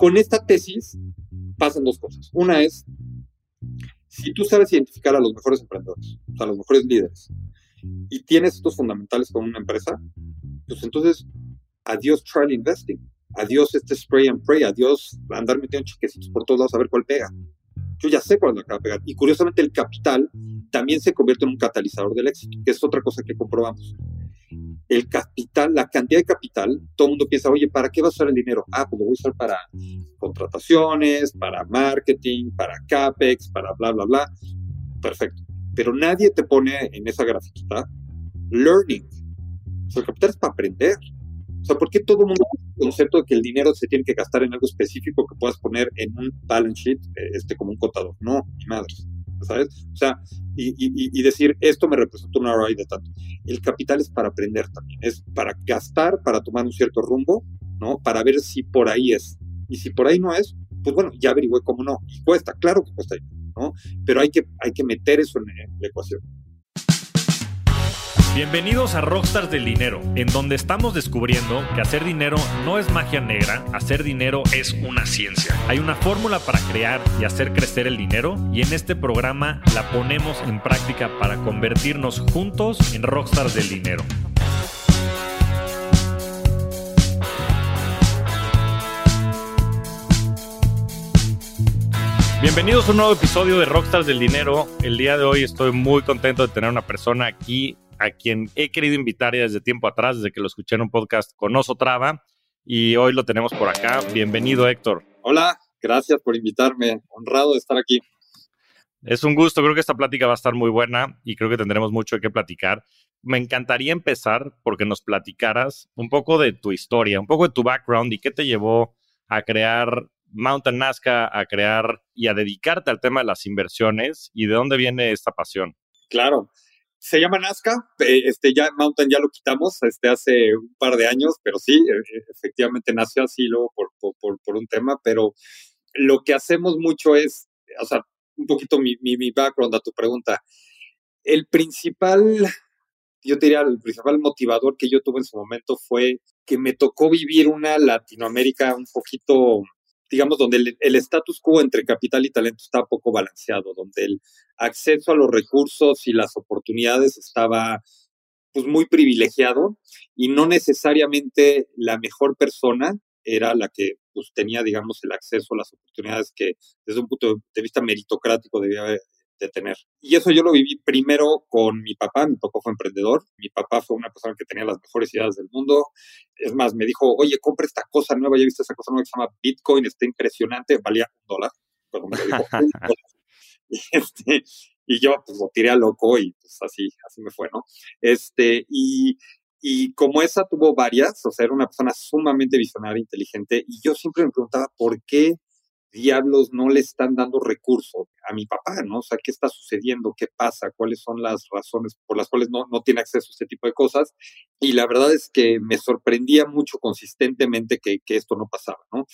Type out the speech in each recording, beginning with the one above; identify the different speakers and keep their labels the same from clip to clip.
Speaker 1: con esta tesis pasan dos cosas. Una es, si tú sabes identificar a los mejores emprendedores, a los mejores líderes, y tienes estos fundamentales con una empresa, pues entonces, adiós trial investing, adiós este spray and pray, adiós andar metiendo chiquecitos por todos lados a ver cuál pega. Yo ya sé cuándo acaba de pegar. Y curiosamente el capital también se convierte en un catalizador del éxito, que es otra cosa que comprobamos el capital, la cantidad de capital, todo el mundo piensa, oye, ¿para qué vas a usar el dinero? Ah, pues lo voy a usar para contrataciones, para marketing, para CAPEX, para bla, bla, bla. Perfecto. Pero nadie te pone en esa grafiquita learning. O sea, el capital es para aprender. O sea, ¿por qué todo el mundo tiene el concepto de que el dinero se tiene que gastar en algo específico que puedas poner en un balance sheet eh, este, como un contador? No, ni madres. ¿Sabes? O sea, y, decir, esto me representa un ROI de tanto. El capital es para aprender también, es para gastar, para tomar un cierto rumbo, ¿no? Para ver si por ahí es. Y si por ahí no es, pues bueno, ya averigüé cómo no. Y cuesta, claro que cuesta, ¿no? Pero hay que, hay que meter eso en la ecuación.
Speaker 2: Bienvenidos a Rockstars del Dinero, en donde estamos descubriendo que hacer dinero no es magia negra, hacer dinero es una ciencia. Hay una fórmula para crear y hacer crecer el dinero y en este programa la ponemos en práctica para convertirnos juntos en Rockstars del Dinero. Bienvenidos a un nuevo episodio de Rockstars del Dinero. El día de hoy estoy muy contento de tener una persona aquí a quien he querido invitar ya desde tiempo atrás, desde que lo escuché en un podcast con Oso Traba, y hoy lo tenemos por acá. Bienvenido, Héctor.
Speaker 1: Hola, gracias por invitarme. Honrado de estar aquí.
Speaker 2: Es un gusto, creo que esta plática va a estar muy buena y creo que tendremos mucho que platicar. Me encantaría empezar porque nos platicaras un poco de tu historia, un poco de tu background y qué te llevó a crear Mountain Nazca, a crear y a dedicarte al tema de las inversiones y de dónde viene esta pasión.
Speaker 1: Claro, se llama Nazca, este ya Mountain ya lo quitamos este hace un par de años, pero sí, e, e, efectivamente nació así luego por, por, por, un tema, pero lo que hacemos mucho es, o sea, un poquito mi, mi, mi background a tu pregunta. El principal, yo diría, el principal motivador que yo tuve en su momento fue que me tocó vivir una Latinoamérica un poquito digamos, donde el, status quo entre capital y talento está poco balanceado, donde el acceso a los recursos y las oportunidades estaba pues muy privilegiado y no necesariamente la mejor persona era la que pues, tenía, digamos, el acceso a las oportunidades que desde un punto de vista meritocrático debía de tener. Y eso yo lo viví primero con mi papá, mi papá fue emprendedor, mi papá fue una persona que tenía las mejores ideas del mundo, es más, me dijo, oye, compra esta cosa nueva, ya viste esa cosa nueva que se llama Bitcoin, está impresionante, valía un dólar, me dijo, Y, este, y yo pues lo tiré a loco y pues así, así me fue, ¿no? Este, y, y como esa tuvo varias, o sea, era una persona sumamente visionaria, inteligente, y yo siempre me preguntaba por qué diablos no le están dando recursos a mi papá, ¿no? O sea, ¿qué está sucediendo? ¿Qué pasa? ¿Cuáles son las razones por las cuales no, no tiene acceso a este tipo de cosas? Y la verdad es que me sorprendía mucho consistentemente que, que esto no pasaba, ¿no?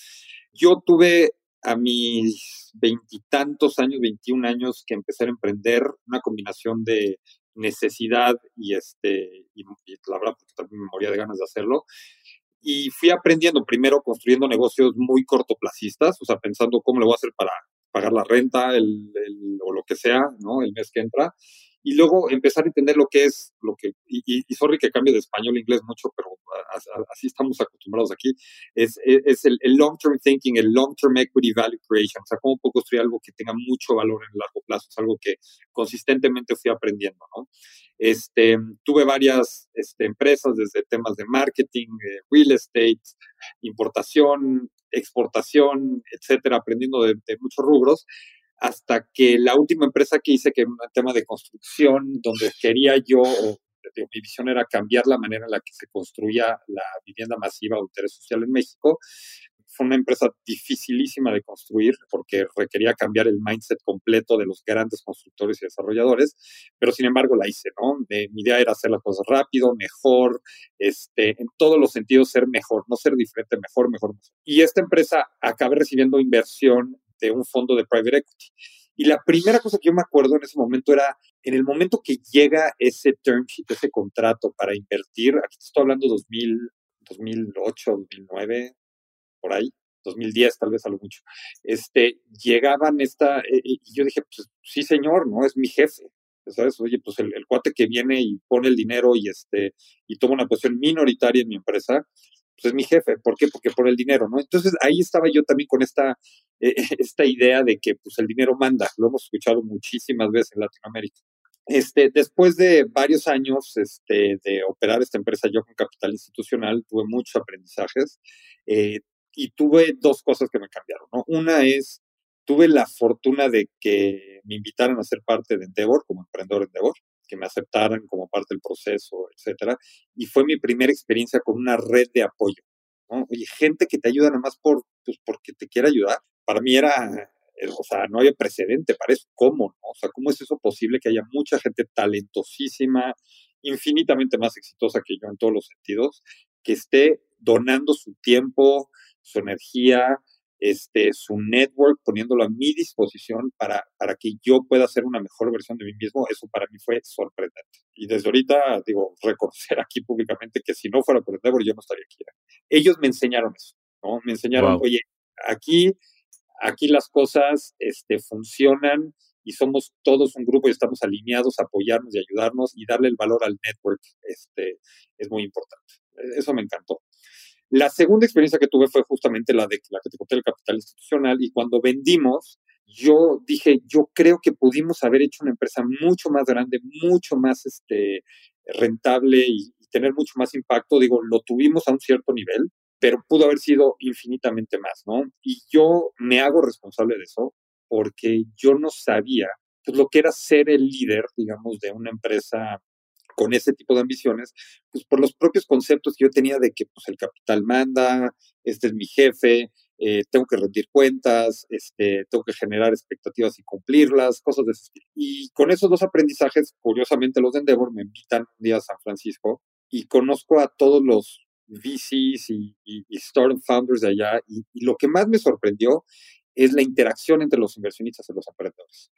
Speaker 1: Yo tuve a mis veintitantos años, 21 años, que empecé a emprender una combinación de necesidad y este, y, la verdad, porque también me moría de ganas de hacerlo, y fui aprendiendo primero construyendo negocios muy cortoplacistas, o sea, pensando cómo le voy a hacer para pagar la renta el, o lo que sea, ¿no? El mes que entra. Y luego empezar a entender lo que es, lo que, y, y, sorry que cambie de español a inglés mucho, pero así estamos acostumbrados aquí, es, es el, el long-term thinking, el long-term equity value creation, o sea, cómo puedo construir algo que tenga mucho valor en el largo plazo, es algo que consistentemente fui aprendiendo, ¿no? Este, tuve varias este, empresas desde temas de marketing, eh, real estate, importación, exportación, etcétera, aprendiendo de, muchos rubros, hasta que la última empresa que hice, que era un tema de construcción, donde quería yo, mi visión era cambiar la manera en la que se construía la vivienda masiva o interés social en México, fue una empresa dificilísima de construir porque requería cambiar el mindset completo de los grandes constructores y desarrolladores, pero sin embargo la hice, ¿no? mi idea era hacer las cosas rápido, mejor, este, en todos los sentidos ser mejor, no ser diferente, mejor, mejor, mejor. Y esta empresa acabé recibiendo inversión de un fondo de private equity. Y la primera cosa que yo me acuerdo en ese momento era, en el momento que llega ese term sheet, ese contrato para invertir, aquí estoy hablando 2000, 2008, 2009, por ahí, 2010 tal vez a lo mucho, este, llegaban esta, eh, y yo dije, pues sí señor, ¿no? Es mi jefe, ¿sabes? Oye, pues el, cuate que viene y pone el dinero y este, y toma una posición minoritaria en mi empresa, pues es mi jefe. ¿Por qué? Porque por el dinero, ¿no? Entonces ahí estaba yo también con esta, eh, esta idea de que pues el dinero manda. Lo hemos escuchado muchísimas veces en Latinoamérica. Este, después de varios años este, de operar esta empresa yo con capital institucional, tuve muchos aprendizajes eh, y tuve dos cosas que me cambiaron. ¿no? Una es, tuve la fortuna de que me invitaran a ser parte de Endeavor, como emprendedor Endeavor, que me aceptaran como parte del proceso, etcétera. Y fue mi primera experiencia con una red de apoyo. ¿no? Gente que te ayuda nada más por, pues, porque te quiere ayudar. Para mí era eh, o sea, no había precedente para eso. ¿Cómo? No? O sea, ¿cómo es eso posible que haya mucha gente talentosísima, infinitamente más exitosa que yo en todos los sentidos, que esté donando su tiempo, su energía, este, su network, poniéndolo a mi disposición para, para que yo pueda ser una mejor versión de mí mismo, eso para mí fue sorprendente. Y desde ahorita, digo, reconocer aquí públicamente que si no fuera por Endeavor, yo no estaría aquí. Ellos me enseñaron eso, ¿no? Me enseñaron, oye, aquí aquí las cosas este, funcionan y somos todos un grupo y estamos alineados a apoyarnos y ayudarnos y darle el valor al network este, es muy importante. Eso me encantó. La segunda experiencia que tuve fue justamente la de la que te conté el capital institucional y cuando vendimos, yo dije, yo creo que pudimos haber hecho una empresa mucho más grande, mucho más este, rentable y, y tener mucho más impacto. Digo, lo tuvimos a un cierto nivel, pero pudo haber sido infinitamente más, ¿no? Y yo me hago responsable de eso porque yo no sabía pues, lo que era ser el líder, digamos, de una empresa con ese tipo de ambiciones, pues por los propios conceptos que yo tenía de que pues, el capital manda, este es mi jefe, eh, tengo que rendir cuentas, este, tengo que generar expectativas y cumplirlas, cosas de ese estilo. Y con esos dos aprendizajes, curiosamente los de Endeavor me invitan un día a San Francisco y conozco a todos los VCs y, startup founders de allá. Y, lo que más me sorprendió es la interacción entre los inversionistas y los emprendedores.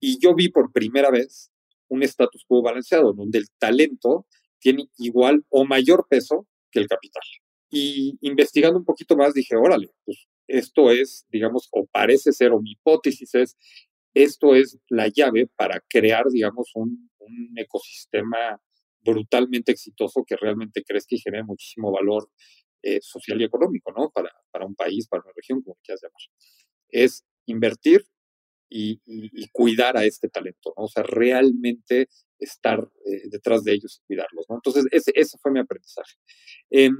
Speaker 1: Y yo vi por primera vez un status quo balanceado, donde el talento tiene igual o mayor peso que el capital. Y investigando un poquito más dije, órale, pues esto es, digamos, o parece ser, o mi hipótesis es, esto es la llave para crear, digamos, un, ecosistema brutalmente exitoso que realmente crezca y genere muchísimo valor eh, social y económico, ¿no? Para, para, un país, para una región, como quieras llamar. Es invertir y, cuidar a este talento, ¿no? O sea, realmente estar eh, detrás de ellos y cuidarlos, ¿no? Entonces, ese, ese fue mi aprendizaje. Em,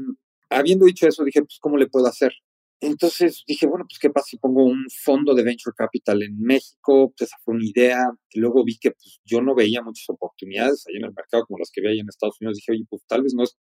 Speaker 1: habiendo dicho eso, dije, pues, ¿cómo le puedo hacer? Entonces dije, bueno, pues qué pasa si pongo un fondo de venture capital en México, pues esa fue una idea. luego vi que pues, yo no veía muchas oportunidades ahí en el mercado como las que veía en Estados Unidos. Dije, oye, pues tal vez no es,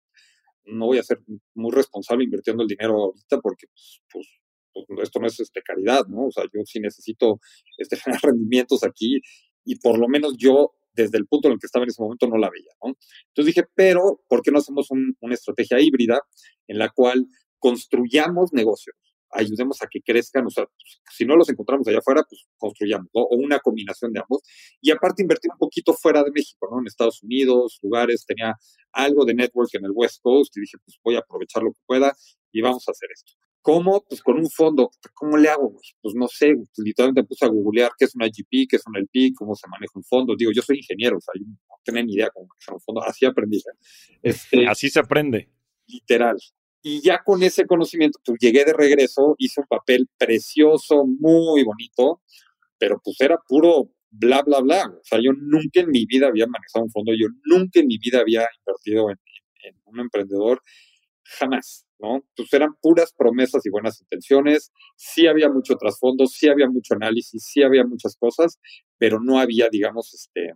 Speaker 1: no voy a ser muy responsable invirtiendo el dinero ahorita porque pues, pues, pues esto no es este, caridad, ¿no? O sea, yo sí necesito este, generar rendimientos aquí y por lo menos yo desde el punto en el que estaba en ese momento no la veía, ¿no? Entonces dije, pero ¿por qué no hacemos una estrategia híbrida en la cual construyamos negocios ayudemos a que crezcan, o sea, pues, si no los encontramos allá afuera, pues construyamos, ¿no? O una combinación de ambos. Y aparte invertir un poquito fuera de México, ¿no? En Estados Unidos, lugares, tenía algo de network en el West Coast y dije, pues voy a aprovechar lo que pueda y vamos a hacer esto. ¿Cómo? Pues con un fondo. ¿Cómo le hago? Pues no sé, pues, literalmente me puse a googlear qué es una GP, qué es un LP, cómo se maneja un fondo. Digo, yo soy ingeniero, o sea, yo no tenía ni idea cómo manejar un fondo. Así aprendí. ¿eh?
Speaker 2: Este, Así se aprende.
Speaker 1: Literal. Y ya con ese conocimiento, pues llegué de regreso, hice un papel precioso, muy bonito, pero pues era puro bla, bla, bla. O sea, yo nunca en mi vida había manejado un fondo, yo nunca en mi vida había invertido en, un emprendedor, jamás, ¿no? Pues eran puras promesas y buenas intenciones, sí había mucho trasfondo, sí había mucho análisis, sí había muchas cosas, pero no había, digamos, este,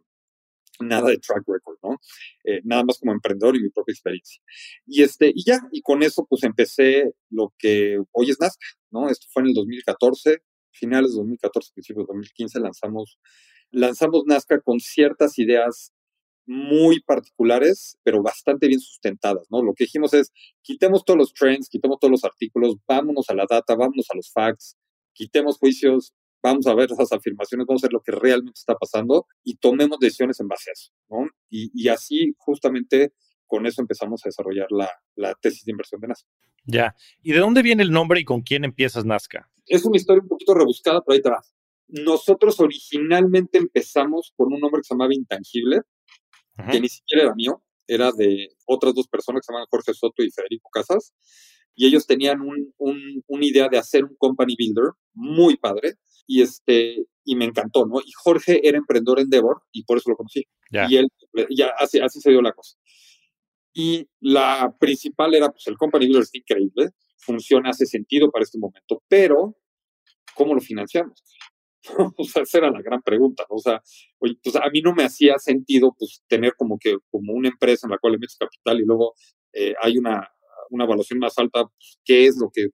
Speaker 1: nada de track record, ¿no? Eh, nada más como emprendedor y mi propia experiencia. Y este, y ya, y con eso pues empecé lo que hoy es Nazca, ¿no? Esto fue en el 2014, finales de 2014, principios de 2015, lanzamos, lanzamos Nazca con ciertas ideas muy particulares, pero bastante bien sustentadas, ¿no? Lo que dijimos es, quitemos todos los trends, quitemos todos los artículos, vámonos a la data, vámonos a los facts, quitemos juicios, vamos a ver esas afirmaciones, vamos a ver lo que realmente está pasando y tomemos decisiones en base a eso, ¿no? Y, así justamente con eso empezamos a desarrollar la, tesis de inversión de NASA.
Speaker 2: Ya. ¿Y de dónde viene el nombre y con quién empiezas Nazca?
Speaker 1: Es una historia un poquito rebuscada, pero ahí te va. Nosotros originalmente empezamos con un nombre que se llamaba Intangible, que ni siquiera era mío, era de otras dos personas que se llamaban Jorge Soto y Federico Casas, y ellos tenían un, una idea de hacer un company builder muy padre, y este y me encantó, ¿no? Y Jorge era emprendedor en Devor y por eso lo conocí. Y él, ya así, así se dio la cosa. Y la principal era, pues el company builder es increíble, funciona, hace sentido para este momento, pero ¿cómo lo financiamos? o sea, esa era la gran pregunta, ¿no? O sea, oye, pues a mí no me hacía sentido, pues, tener como que, como una empresa en la cual le metes capital y luego eh, hay una, una evaluación más alta, pues, ¿qué es lo que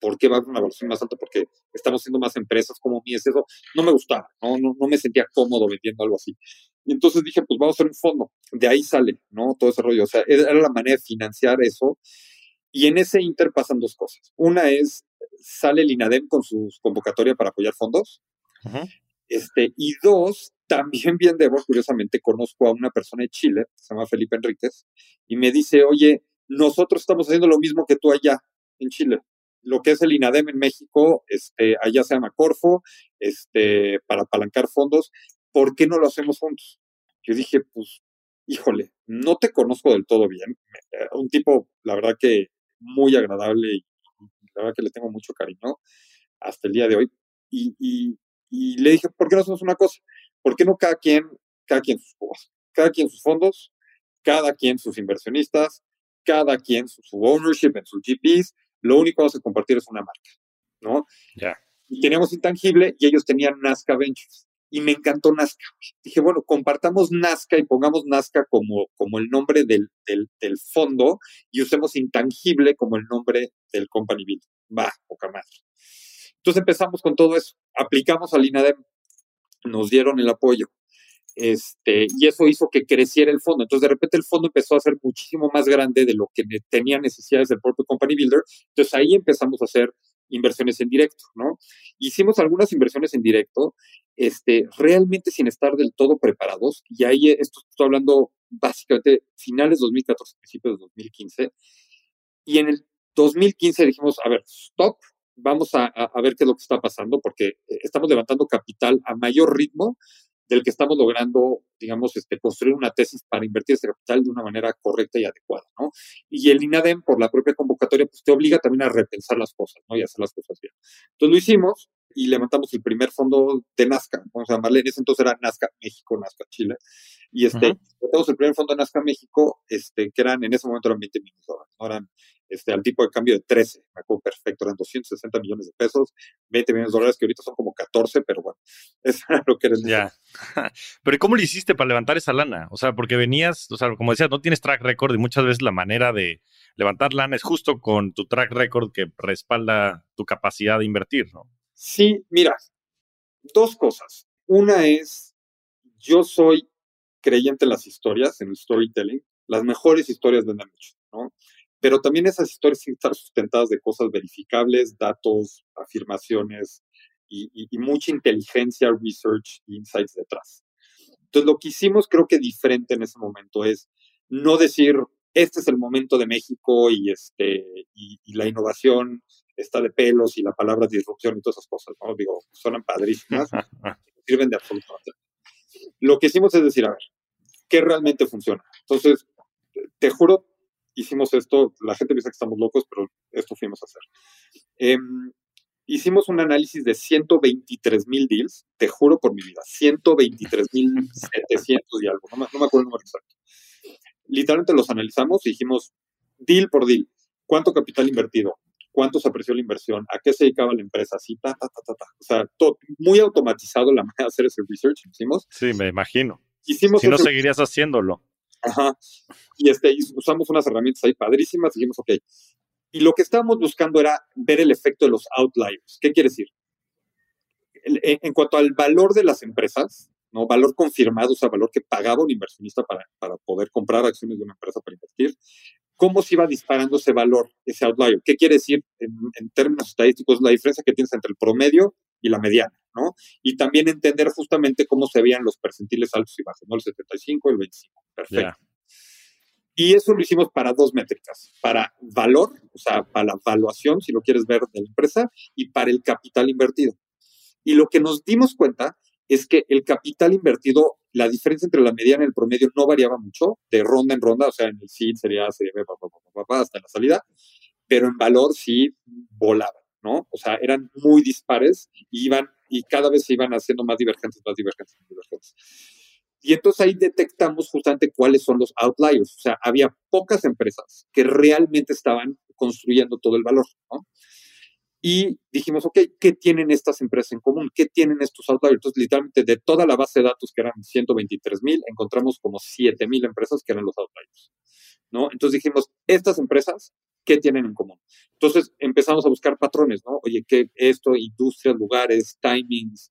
Speaker 1: ¿Por qué va a haber una evaluación más alta? Porque estamos haciendo más empresas como mías. Eso no me gustaba, ¿no? No, no me sentía cómodo vendiendo algo así. Y entonces dije, pues vamos a hacer un fondo. De ahí sale, ¿no? Todo ese rollo. O sea, era la manera de financiar eso. Y en ese inter pasan dos cosas. Una es, sale el INADEM con su convocatoria para apoyar fondos. Este, y dos, también bien curiosamente, conozco a una persona de Chile, se llama Felipe Enríquez, y me dice, oye, nosotros estamos haciendo lo mismo que tú allá en Chile lo que es el INADEM en México, este, allá se llama Corfo, este, para apalancar fondos, ¿por qué no lo hacemos juntos? Yo dije, pues, híjole, no te conozco del todo bien. Eh, un tipo, la verdad que muy agradable y la verdad que le tengo mucho cariño hasta el día de hoy. Y, y le dije, ¿por qué no hacemos una cosa? ¿Por qué no cada quien, cada quien sus fondos, cada quien sus fondos, cada quien sus inversionistas, cada quien su, su ownership en sus GPs, lo único que vamos a compartir es una marca, ¿no?
Speaker 2: Ya.
Speaker 1: Y teníamos Intangible y ellos tenían Nazca Ventures. Y me encantó Nazca. Dije, bueno, compartamos Nazca y pongamos Nazca como, como el nombre del, del, fondo y usemos Intangible como el nombre del company build. Va, poca madre. Entonces empezamos con todo eso. Aplicamos al INADEM. Nos dieron el apoyo. Este, y eso hizo que creciera el fondo. Entonces, de repente el fondo empezó a ser muchísimo más grande de lo que tenía necesidades del propio Company Builder. Entonces, ahí empezamos a hacer inversiones en directo, ¿no? Hicimos algunas inversiones en directo, este, realmente sin estar del todo preparados. Y ahí, esto estoy hablando básicamente finales de 2014, principios de 2015. Y en el 2015 dijimos, a ver, stop, vamos a, a, ver qué es lo que está pasando, porque eh, estamos levantando capital a mayor ritmo del que estamos logrando, digamos, este, construir una tesis para invertir ese capital de una manera correcta y adecuada, ¿no? Y el INADEM, por la propia convocatoria, pues te obliga también a repensar las cosas, ¿no? Y hacer las cosas bien. Entonces lo hicimos y levantamos el primer fondo de Nazca, vamos a llamarle, en ese entonces era Nazca México, Nazca Chile, y este, levantamos el primer fondo de Nazca México, este, que eran, en ese momento eran 20 millones de dólares, ¿no? Eran este, al tipo de cambio de 13, me acuerdo perfecto, eran 260 millones de pesos, 20 millones de dólares, que ahorita son como 14, pero bueno, eso era lo que era
Speaker 2: Ya. pero ¿cómo le hiciste para levantar esa lana? O sea, porque venías, o sea, como decías, no tienes track record y muchas veces la manera de levantar lana es justo con tu track record que respalda tu capacidad de invertir, ¿no?
Speaker 1: Sí, mira, dos cosas. Una es, yo soy creyente en las historias, en el storytelling. Las mejores historias venden mucho, ¿no? pero también esas historias tienen que estar sustentadas de cosas verificables, datos, afirmaciones y, mucha inteligencia, research insights detrás. Entonces, lo que hicimos creo que diferente en ese momento es no decir, este es el momento de México y, este, y, la innovación está de pelos y la palabra disrupción y todas esas cosas, ¿no? Digo, suenan padrísimas, sirven de absolutamente. Lo que hicimos es decir, a ver, ¿qué realmente funciona? Entonces, te juro, hicimos esto, la gente piensa que estamos locos, pero esto fuimos a hacer. Em, hicimos un análisis de 123 mil deals, te juro por mi vida, 123 mil 700 y algo, no me, no me acuerdo el número exacto. Literalmente los analizamos y dijimos, deal por deal, ¿cuánto capital invertido? ¿Cuánto se apreció la inversión? ¿A qué se dedicaba la empresa? Así, ta, ta, ta, ta, ta. O sea, todo, muy automatizado la manera de hacer ese research, hicimos.
Speaker 2: Sí, me imagino. Hicimos si no, seguirías haciéndolo.
Speaker 1: Ajá. Y, este, usamos unas herramientas ahí padrísimas, dijimos, ok. Y lo que estábamos buscando era ver el efecto de los outliers. ¿Qué quiere decir? en, cuanto al valor de las empresas, ¿no? Valor confirmado, o sea, valor que pagaba un inversionista para, para poder comprar acciones de una empresa para invertir. ¿Cómo se iba disparando ese valor, ese outlier? ¿Qué quiere decir en, en términos estadísticos? La diferencia que tienes entre el promedio y la mediana, ¿no? Y también entender justamente cómo se veían los percentiles altos y bajos, ¿no? El 75, el 25. Perfecto. Y eso lo hicimos para dos métricas, para valor, o sea, para la evaluación, si lo quieres ver, de la empresa, y para el capital invertido. Y lo que nos dimos cuenta es que el capital invertido, la diferencia entre la mediana y el promedio no variaba mucho, de ronda en ronda, o sea, en el seed sería, sería hasta la salida, pero en valor sí volaba, ¿no? O sea, eran muy dispares y iban, y cada vez se iban haciendo más divergentes, más divergentes, más divergentes. Y entonces ahí detectamos justamente cuáles son los outliers. O sea, había pocas empresas que realmente estaban construyendo todo el valor, ¿no? Y dijimos, ok, ¿qué tienen estas empresas en común? ¿Qué tienen estos outliers? Entonces, literalmente, de toda la base de datos que eran 123 mil, encontramos como 7 mil empresas que eran los outliers, ¿no? Entonces dijimos, estas empresas, ¿qué tienen en común? Entonces empezamos a buscar patrones, ¿no? Oye, ¿qué esto? Industrias, lugares, timings,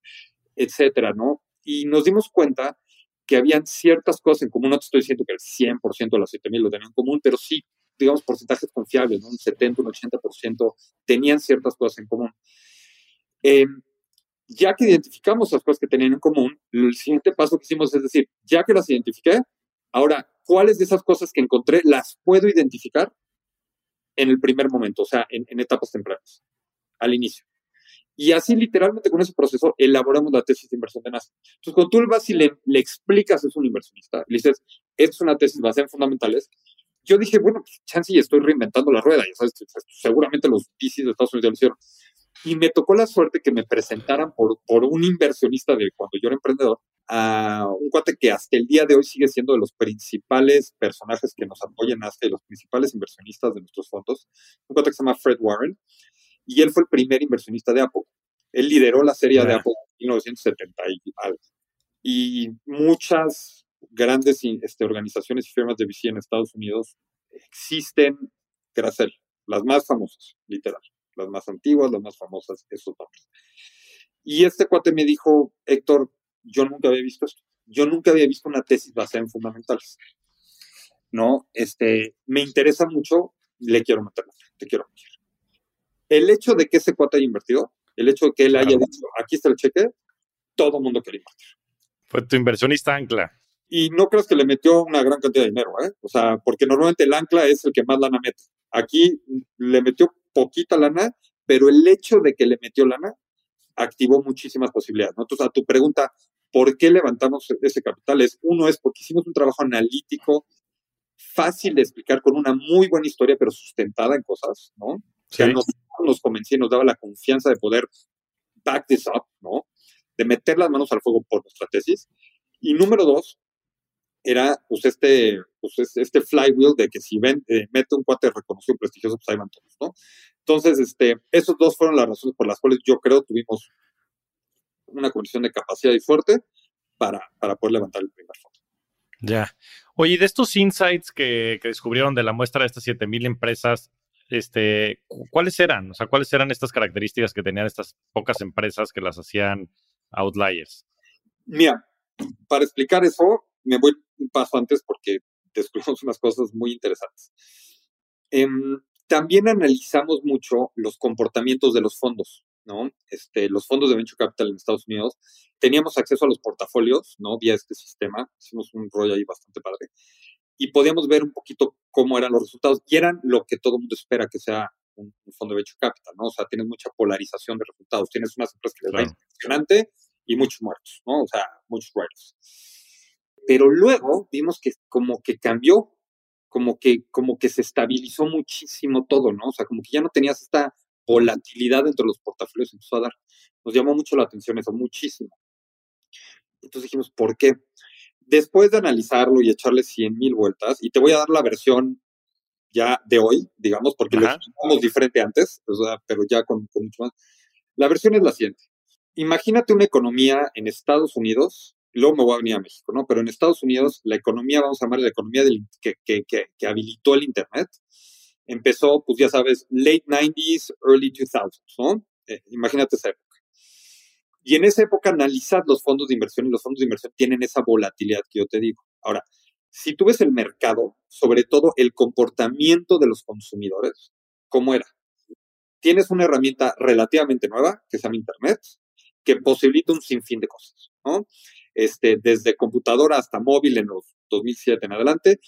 Speaker 1: etcétera, ¿no? Y nos dimos cuenta que habían ciertas cosas en común. No te estoy diciendo que el 100% de las 7000 lo tenían en común, pero sí, digamos, porcentajes confiables, ¿no? un 70, un 80% tenían ciertas cosas en común. Em, ya que identificamos las cosas que tenían en común, el siguiente paso que hicimos es decir, ya que las identifiqué, ahora, ¿cuáles de esas cosas que encontré las puedo identificar en el primer momento, o sea, en, en etapas tempranas, al inicio? Y así literalmente con ese proceso elaboramos la tesis de inversión de NASA. Entonces, cuando tú vas y le, le explicas, es un inversionista, le dices, es una tesis basada en fundamentales, yo dije, bueno, pues chance y estoy reinventando la rueda, ya sabes, seguramente los VCs de Estados Unidos ya lo hicieron. Y me tocó la suerte que me presentaran por, por un inversionista de cuando yo era emprendedor, a un cuate que hasta el día de hoy sigue siendo de los principales personajes que nos apoyan hasta de los principales inversionistas de nuestros fondos, un cuate que se llama Fred Warren, y él fue el primer inversionista de Apple. Él lideró la serie de Apple en 1970 y algo. Y muchas grandes este, organizaciones y firmas de VC en Estados Unidos existen gracias a él. Las más famosas, literal. Las más antiguas, las más famosas, esos nombres. Y este cuate me dijo, Héctor, yo nunca había visto esto. Yo nunca había visto una tesis basada en fundamentales. No, este, me interesa mucho, le quiero meter te quiero meter el hecho de que ese cuate haya invertido, el hecho de que él haya dicho, aquí está el cheque, todo el mundo quiere invertir.
Speaker 2: Fue tu inversionista ancla.
Speaker 1: Y no crees que le metió una gran cantidad de dinero, ¿eh? O sea, porque normalmente el ancla es el que más lana mete. Aquí le metió poquita lana, pero el hecho de que le metió lana activó muchísimas posibilidades. ¿no? Entonces, a tu pregunta, ¿por qué levantamos ese capital? Es, uno es porque hicimos un trabajo analítico fácil de explicar con una muy buena historia, pero sustentada en cosas, ¿no? Sí nos convencía y nos daba la confianza de poder back this up, ¿no? De meter las manos al fuego por nuestra tesis. Y número dos, era pues este, pues, este flywheel de que si ven, eh, mete un cuate reconocido prestigioso, pues ahí van todos, ¿no? Entonces, este, esos dos fueron las razones por las cuales yo creo tuvimos una condición de capacidad y fuerte para, para poder levantar el primer fondo.
Speaker 2: Ya. Oye, de estos insights que, que descubrieron de la muestra de estas 7000 empresas, este, ¿cuáles eran? O sea, ¿cuáles eran estas características que tenían estas pocas empresas que las hacían outliers?
Speaker 1: Mira, para explicar eso, me voy un paso antes porque descubrimos unas cosas muy interesantes. Em, también analizamos mucho los comportamientos de los fondos, ¿no? Este, los fondos de Venture Capital en Estados Unidos. Teníamos acceso a los portafolios, ¿no? Vía este sistema. Hicimos un rollo ahí bastante padre y podíamos ver un poquito cómo eran los resultados y eran lo que todo el mundo espera que sea un, fondo de venture capital, ¿no? O sea, tienes mucha polarización de resultados, tienes unas empresas que les va impresionante y muchos muertos, ¿no? O sea, muchos writers. Pero luego vimos que como que cambió, como que, como que se estabilizó muchísimo todo, ¿no? O sea, como que ya no tenías esta volatilidad entre los portafolios, empezó a dar. Nos llamó mucho la atención eso, muchísimo. Entonces dijimos, ¿por qué? después de analizarlo y echarle 100 mil vueltas, y te voy a dar la versión ya de hoy, digamos, porque lo hicimos diferente antes, pero ya con, mucho más. La versión es la siguiente. Imagínate una economía en Estados Unidos, luego me voy a venir a México, ¿no? Pero en Estados Unidos, la economía, vamos a llamar la economía del, que, que, que, habilitó el Internet, empezó, pues ya sabes, late 90s, early 2000s, ¿no? Eh, imagínate esa época. Y en esa época analizad los fondos de inversión y los fondos de inversión tienen esa volatilidad que yo te digo. Ahora, si tú ves el mercado, sobre todo el comportamiento de los consumidores, ¿cómo era? Tienes una herramienta relativamente nueva que se llama Internet, que posibilita un sinfín de cosas, ¿no? Este, desde computadora hasta móvil en los 2007 en adelante,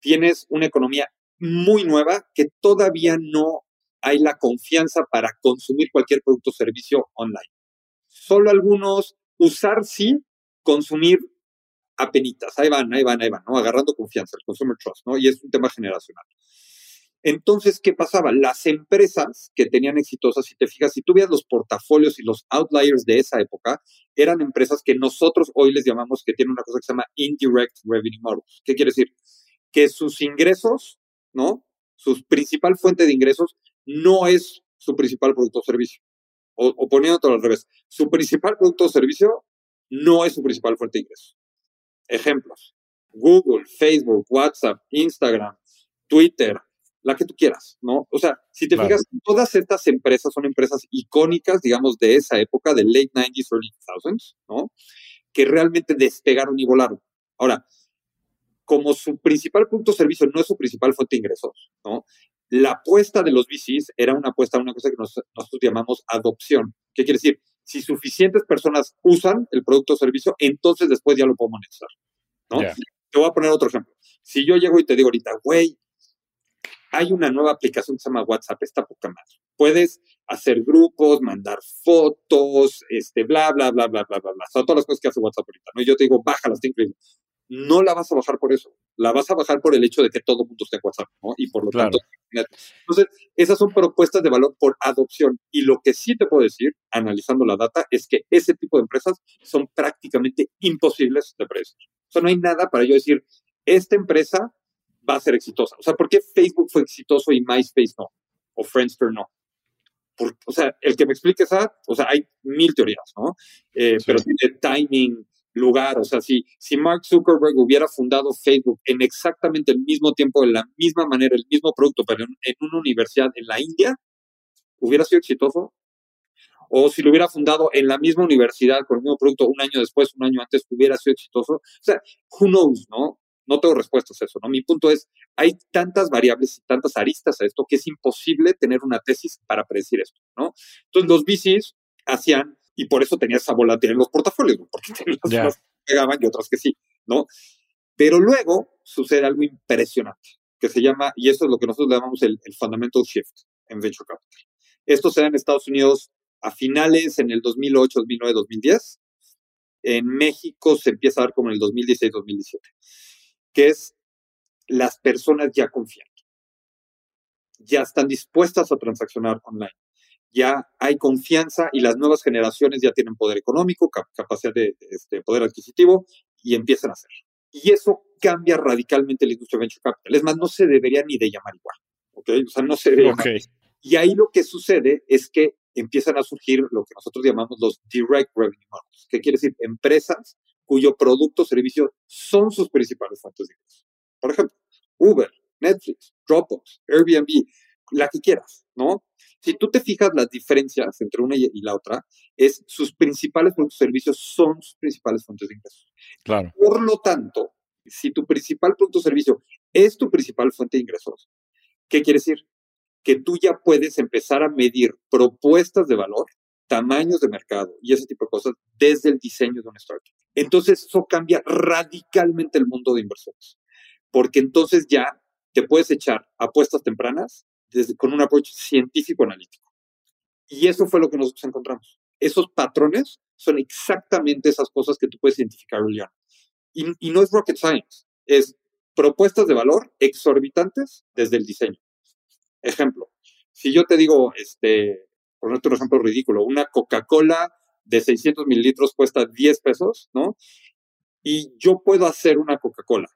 Speaker 1: tienes una economía muy nueva que todavía no hay la confianza para consumir cualquier producto o servicio online. Solo algunos, usar sí, consumir apenitas. Ahí van, ahí van, ahí van. Agarrando confianza, el consumer trust. Y es un tema generacional. Entonces, ¿qué pasaba? Las empresas que tenían exitosas, si te fijas, si tú veas los portafolios y los outliers de esa época, eran empresas que nosotros hoy les llamamos que tienen una cosa que se llama indirect revenue models. ¿Qué quiere decir? Que sus ingresos, ¿no? Su principal fuente de ingresos no es su principal producto o servicio. O, o poniéndolo al revés, su principal producto o servicio no es su principal fuente de ingresos. Ejemplos. Google, Facebook, WhatsApp, Instagram, Twitter, la que tú quieras, ¿no? O sea, si te fijas, todas estas empresas son empresas icónicas, digamos, de esa época, de late 90s, early 2000s, ¿no? Que realmente despegaron y volaron. Ahora, como su principal punto de servicio no es su principal fuente de ingresos, ¿no? La apuesta de los VCs era una apuesta a una cosa que nosotros llamamos adopción. ¿Qué quiere decir? Si suficientes personas usan el producto o servicio, entonces después ya lo puedo monetizar. ¿no? Te voy a poner otro ejemplo. Si yo llego y te digo ahorita, güey, hay una nueva aplicación que se llama WhatsApp, está poca madre. Puedes hacer grupos, mandar fotos, este, bla, bla, bla, bla, bla, bla, bla. Son todas las cosas que hace WhatsApp ahorita, ¿no? Y yo te digo, bájala, está increíble. No la vas a bajar por eso. La vas a bajar por el hecho de que todo el mundo esté en WhatsApp, ¿no? Y por lo tanto, entonces, esas son propuestas de valor por adopción. Y lo que sí te puedo decir, analizando la data, es que ese tipo de empresas son prácticamente imposibles de predecir. O sea, no hay nada para yo decir, esta empresa va a ser exitosa. O sea, ¿por qué Facebook fue exitoso y MySpace no? O Friendster no. o sea, el que me explique esa, o sea, hay mil teorías, ¿no? Eh, pero tiene timing, lugar. O sea, si, si Mark Zuckerberg hubiera fundado Facebook en exactamente el mismo tiempo, de la misma manera, el mismo producto, pero en, una universidad en la India, ¿hubiera sido exitoso? O si lo hubiera fundado en la misma universidad con el mismo producto un año después, un año antes, ¿hubiera sido exitoso? O sea, who knows, ¿no? No tengo respuestas a eso, ¿no? Mi punto es, hay tantas variables y tantas aristas a esto que es imposible tener una tesis para predecir esto, ¿no? Entonces, los VCs hacían y por eso tenía esa volatilidad en los portafolios, porque tenías unas que pegaban y otras que sí, ¿no? Pero luego sucede algo impresionante, que se llama, y eso es lo que nosotros le llamamos el, fundamental shift en venture capital. Esto se da en Estados Unidos a finales en el 2008, 2009, 2010. En México se empieza a dar como en el 2016, 2017, que es las personas ya confían, ya están dispuestas a transaccionar online ya hay confianza y las nuevas generaciones ya tienen poder económico, capacidad de, este, poder adquisitivo y empiezan a hacer. Y eso cambia radicalmente la industria venture capital. Es más, no se debería ni de llamar igual. ¿Ok? O sea, no se debería Y ahí lo que sucede es que empiezan a surgir lo que nosotros llamamos los direct revenue models, que quiere decir empresas cuyo producto o servicio son sus principales fuentes de ingresos. Por ejemplo, Uber, Netflix, Dropbox, Airbnb, la que quieras, ¿no? Si tú te fijas las diferencias entre una y la otra, es sus principales productos y servicios son sus principales fuentes de ingresos.
Speaker 2: Claro.
Speaker 1: Por lo tanto, si tu principal producto o servicio es tu principal fuente de ingresos, ¿qué quiere decir? Que tú ya puedes empezar a medir propuestas de valor, tamaños de mercado y ese tipo de cosas desde el diseño de una startup. Entonces, eso cambia radicalmente el mundo de inversores, porque entonces ya te puedes echar apuestas tempranas con un approach científico-analítico. Y eso fue lo que nosotros encontramos. Esos patrones son exactamente esas cosas que tú puedes identificar, Julián. Y, y no es rocket science, es propuestas de valor exorbitantes desde el diseño. Ejemplo, si yo te digo, este, por un ejemplo ridículo, una Coca-Cola de 600 mililitros cuesta 10 pesos, ¿no? Y yo puedo hacer una Coca-Cola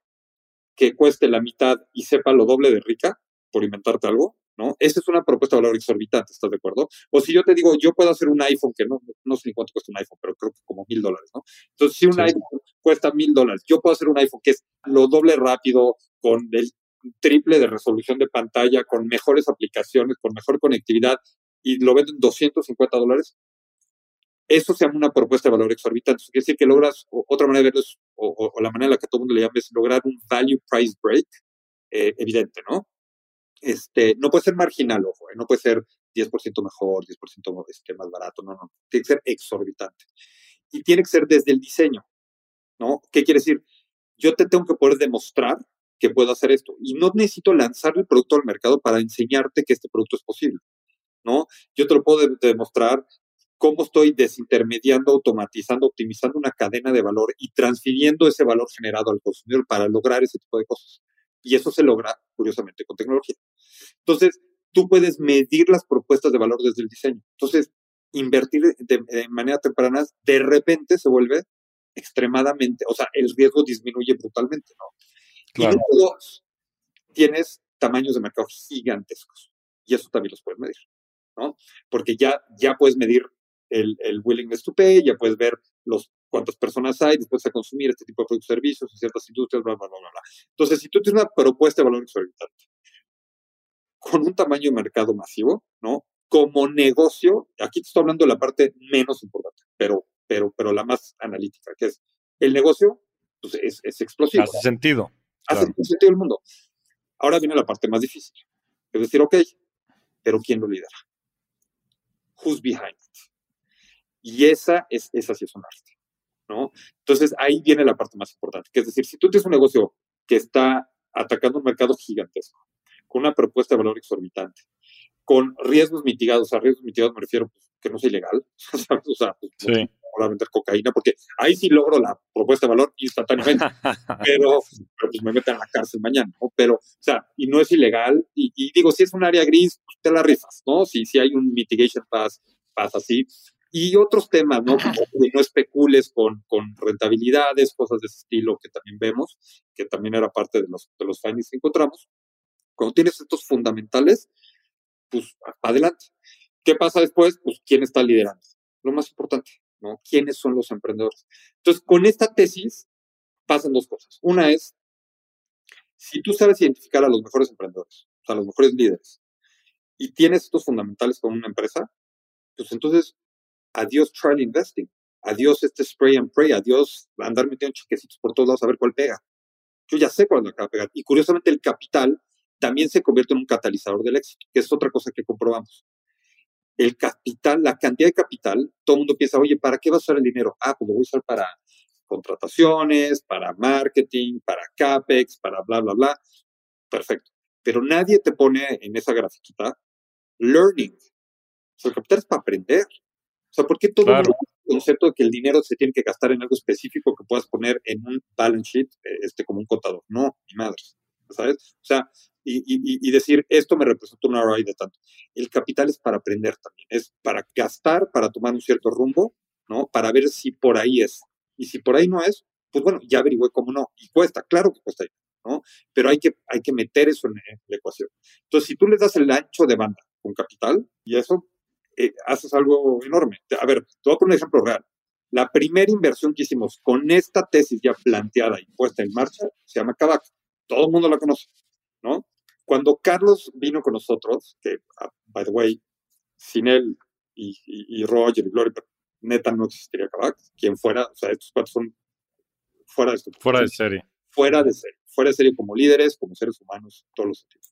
Speaker 1: que cueste la mitad y sepa lo doble de rica, por inventarte algo, ¿no? Esa es una propuesta de valor exorbitante, ¿estás de acuerdo? O si yo te digo, yo puedo hacer un iPhone, que no, no sé ni cuánto cuesta un iPhone, pero creo que como mil dólares, ¿no? Entonces, si un iPhone cuesta mil dólares, yo puedo hacer un iPhone que es lo doble rápido, con el triple de resolución de pantalla, con mejores aplicaciones, con mejor conectividad, y lo vendo en 250 dólares, eso se llama una propuesta de valor exorbitante. Quiere decir que logras, otra manera de verlo o, la manera en la que todo el mundo le llama es lograr un value price break eh, evidente, ¿no? este, no puede ser marginal, ojo, ¿eh? no puede ser 10% mejor, 10% este, más barato, no, no, tiene que ser exorbitante. Y tiene que ser desde el diseño, ¿no? ¿Qué quiere decir? Yo te tengo que poder demostrar que puedo hacer esto. Y no necesito lanzar el producto al mercado para enseñarte que este producto es posible, ¿no? Yo te lo puedo demostrar cómo estoy desintermediando, automatizando, optimizando una cadena de valor y transfiriendo ese valor generado al consumidor para lograr ese tipo de cosas. Y eso se logra, curiosamente, con tecnología. Entonces, tú puedes medir las propuestas de valor desde el diseño. Entonces, invertir de, manera temprana, de repente se vuelve extremadamente, o sea, el riesgo disminuye brutalmente, ¿no? Claro. Y dos, tienes tamaños de mercado gigantescos. Y eso también los puedes medir, ¿no? Porque ya, ya puedes medir el, el willingness to pay, ya puedes ver los cuántas personas hay después a consumir este tipo de productos y servicios en ciertas industrias, bla, bla, bla, bla. Entonces, si tú tienes una propuesta de valor exorbitante con un tamaño de mercado masivo, ¿no? Como negocio, aquí te estoy hablando de la parte menos importante, pero, pero, pero la más analítica, que es el negocio, pues es, es explosivo.
Speaker 2: Hace sentido.
Speaker 1: Hace sentido el mundo. Ahora viene la parte más difícil. Es decir, ok, pero ¿quién lo lidera? Who's behind it? Y esa, es, esa sí es un arte, ¿no? Entonces ahí viene la parte más importante, que es decir, si tú tienes un negocio que está atacando un mercado gigantesco, con una propuesta de valor exorbitante, con riesgos mitigados, a riesgos mitigados me refiero pues, que no sea ilegal, o sea, pues, no vender cocaína, porque ahí sí logro la propuesta de valor instantáneamente, pero, pues me meten a la cárcel mañana, ¿no? Pero, o sea, y no es ilegal, y, y digo, si es un área gris, pues, te la rifas, ¿no? Si, si hay un mitigation pass, pasa así, y otros temas, ¿no? Como no especules con, con, rentabilidades, cosas de ese estilo que también vemos, que también era parte de los, de los findings que encontramos. Cuando tienes estos fundamentales, pues adelante. ¿Qué pasa después? Pues quién está liderando. Lo más importante, ¿no? ¿Quiénes son los emprendedores? Entonces, con esta tesis pasan dos cosas. Una es, si tú sabes identificar a los mejores emprendedores, a los mejores líderes, y tienes estos fundamentales con una empresa, pues entonces adiós trial investing, adiós este spray and pray, adiós andar metiendo chiquecitos por todos lados a ver cuál pega. Yo ya sé cuándo acaba de pegar. Y curiosamente el capital también se convierte en un catalizador del éxito, que es otra cosa que comprobamos. El capital, la cantidad de capital, todo el mundo piensa, oye, ¿para qué va a usar el dinero? Ah, pues lo voy a usar para contrataciones, para marketing, para CAPEX, para bla, bla, bla. Perfecto. Pero nadie te pone en esa grafiquita learning. O sea, el capital es para aprender. O sea, ¿por qué todo el concepto de que el dinero se tiene que gastar en algo específico que puedas poner en un balance sheet eh, este, como un contador? No, ni madre. ¿Sabes? O sea, y, y, y, decir, esto me representa un ROI de tanto. El capital es para aprender también, es para gastar, para tomar un cierto rumbo, ¿no? Para ver si por ahí es. Y si por ahí no es, pues bueno, ya averigüé cómo no. Y cuesta, claro que cuesta, ¿no? Pero hay que, hay que meter eso en, en la ecuación. Entonces, si tú le das el ancho de banda con capital, y eso eh, haces algo enorme. A ver, te voy a poner un ejemplo real. La primera inversión que hicimos con esta tesis ya planteada y puesta en marcha se llama Kavak. Todo el mundo la conoce, ¿no? Cuando Carlos vino con nosotros, que, ah, by the way, sin él y, y, Roger y Gloria, neta no existiría Kavak. Quien fuera, o sea, estos cuatro son fuera de esto.
Speaker 2: Fuera de serie.
Speaker 1: Fuera de serie. Fuera de serie como líderes, como seres humanos, todos los sentidos.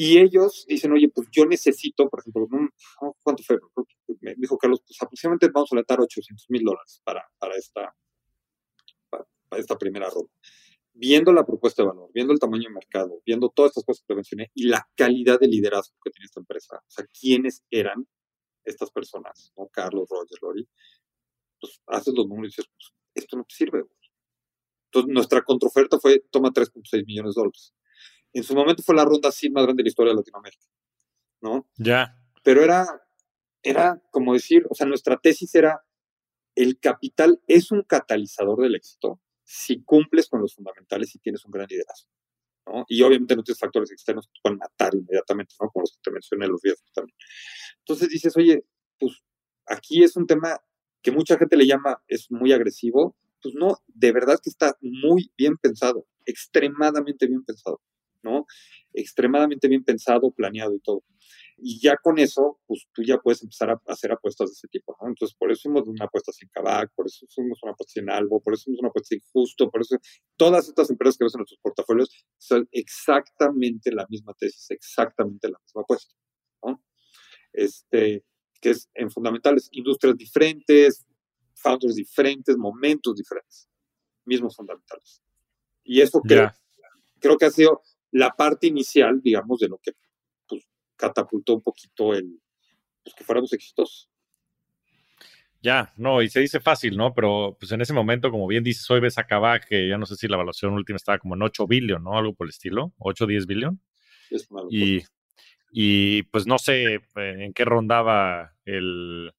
Speaker 1: Y ellos dicen, oye, pues yo necesito, por ejemplo, ¿cuánto fue? Me dijo Carlos, pues aproximadamente vamos a letar 800 mil dólares para, para, esta, para, esta primera ronda. Viendo la propuesta de valor, viendo el tamaño de mercado, viendo todas estas cosas que mencioné y la calidad de liderazgo que tiene esta empresa, o sea, quiénes eran estas personas, ¿no? Carlos, Roger, Lori, pues haces los números y dices, pues esto no te sirve. Entonces, nuestra contraoferta fue, toma 3.6 millones de dólares en su momento fue la ronda así más grande de la historia de Latinoamérica, ¿no?
Speaker 2: Ya.
Speaker 1: Pero era, era como decir, o sea, nuestra tesis era, el capital es un catalizador del éxito si cumples con los fundamentales y tienes un gran liderazgo, ¿no? Y obviamente no tienes factores externos que te pueden matar inmediatamente, ¿no? Como los que te mencioné, los riesgos también. Entonces dices, oye, pues aquí es un tema que mucha gente le llama, es muy agresivo, pues no, de verdad que está muy bien pensado, extremadamente bien pensado. ¿No? Extremadamente bien pensado, planeado y todo. Y ya con eso, pues tú ya puedes empezar a hacer apuestas de ese tipo, ¿no? Entonces, por eso hicimos una apuesta sin Kavak, por eso hicimos una apuesta sin Albo, por eso hicimos una apuesta sin Justo, por eso todas estas empresas que ves en nuestros portafolios son exactamente la misma tesis, exactamente la misma apuesta, ¿no? Este, que es en fundamentales, industrias diferentes, founders diferentes, momentos diferentes, mismos fundamentales. Y eso creo creo que ha sido la parte inicial, digamos, de lo que pues, catapultó un poquito el pues, que fuéramos exitosos.
Speaker 2: Ya, no, y se dice fácil, ¿no? Pero pues en ese momento, como bien dices, hoy ves acá que ya no sé si la evaluación última estaba como en 8 billion, ¿no? Algo por el estilo, 8 o 10 billion. y, y pues no sé eh, en qué rondaba el,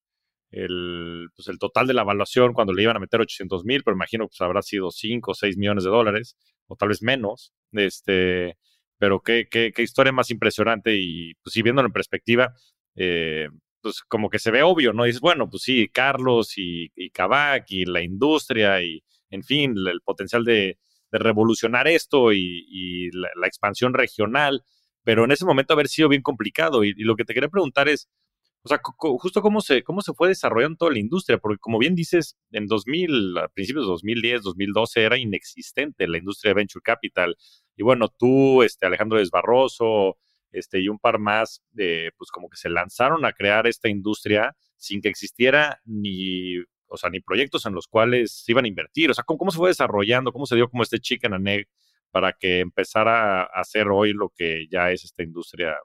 Speaker 2: el, pues, el total de la evaluación cuando le iban a meter 800 mil, pero imagino que pues, habrá sido 5 o 6 millones de dólares, o tal vez menos. Este, pero qué, qué, qué historia más impresionante y pues sí, viéndolo en perspectiva, eh, pues como que se ve obvio, ¿no? dices, bueno, pues sí, Carlos y, y y la industria y, en fin, el potencial de, revolucionar esto y, la, expansión regional, pero en ese momento haber sido bien complicado. Y, lo que te quería preguntar es, o sea, justo cómo se, cómo se fue desarrollando toda la industria, porque como bien dices, en 2000, a principios de 2010, 2012 era inexistente la industria de Venture Capital. Y bueno, tú, este, Alejandro Desbarroso, este, y un par más, de pues como que se lanzaron a crear esta industria sin que existiera ni, o sea, ni proyectos en los cuales iban a invertir. O sea, ¿cómo, se fue desarrollando? ¿Cómo se dio como este chicken and egg para que empezara a hacer hoy lo que ya es esta industria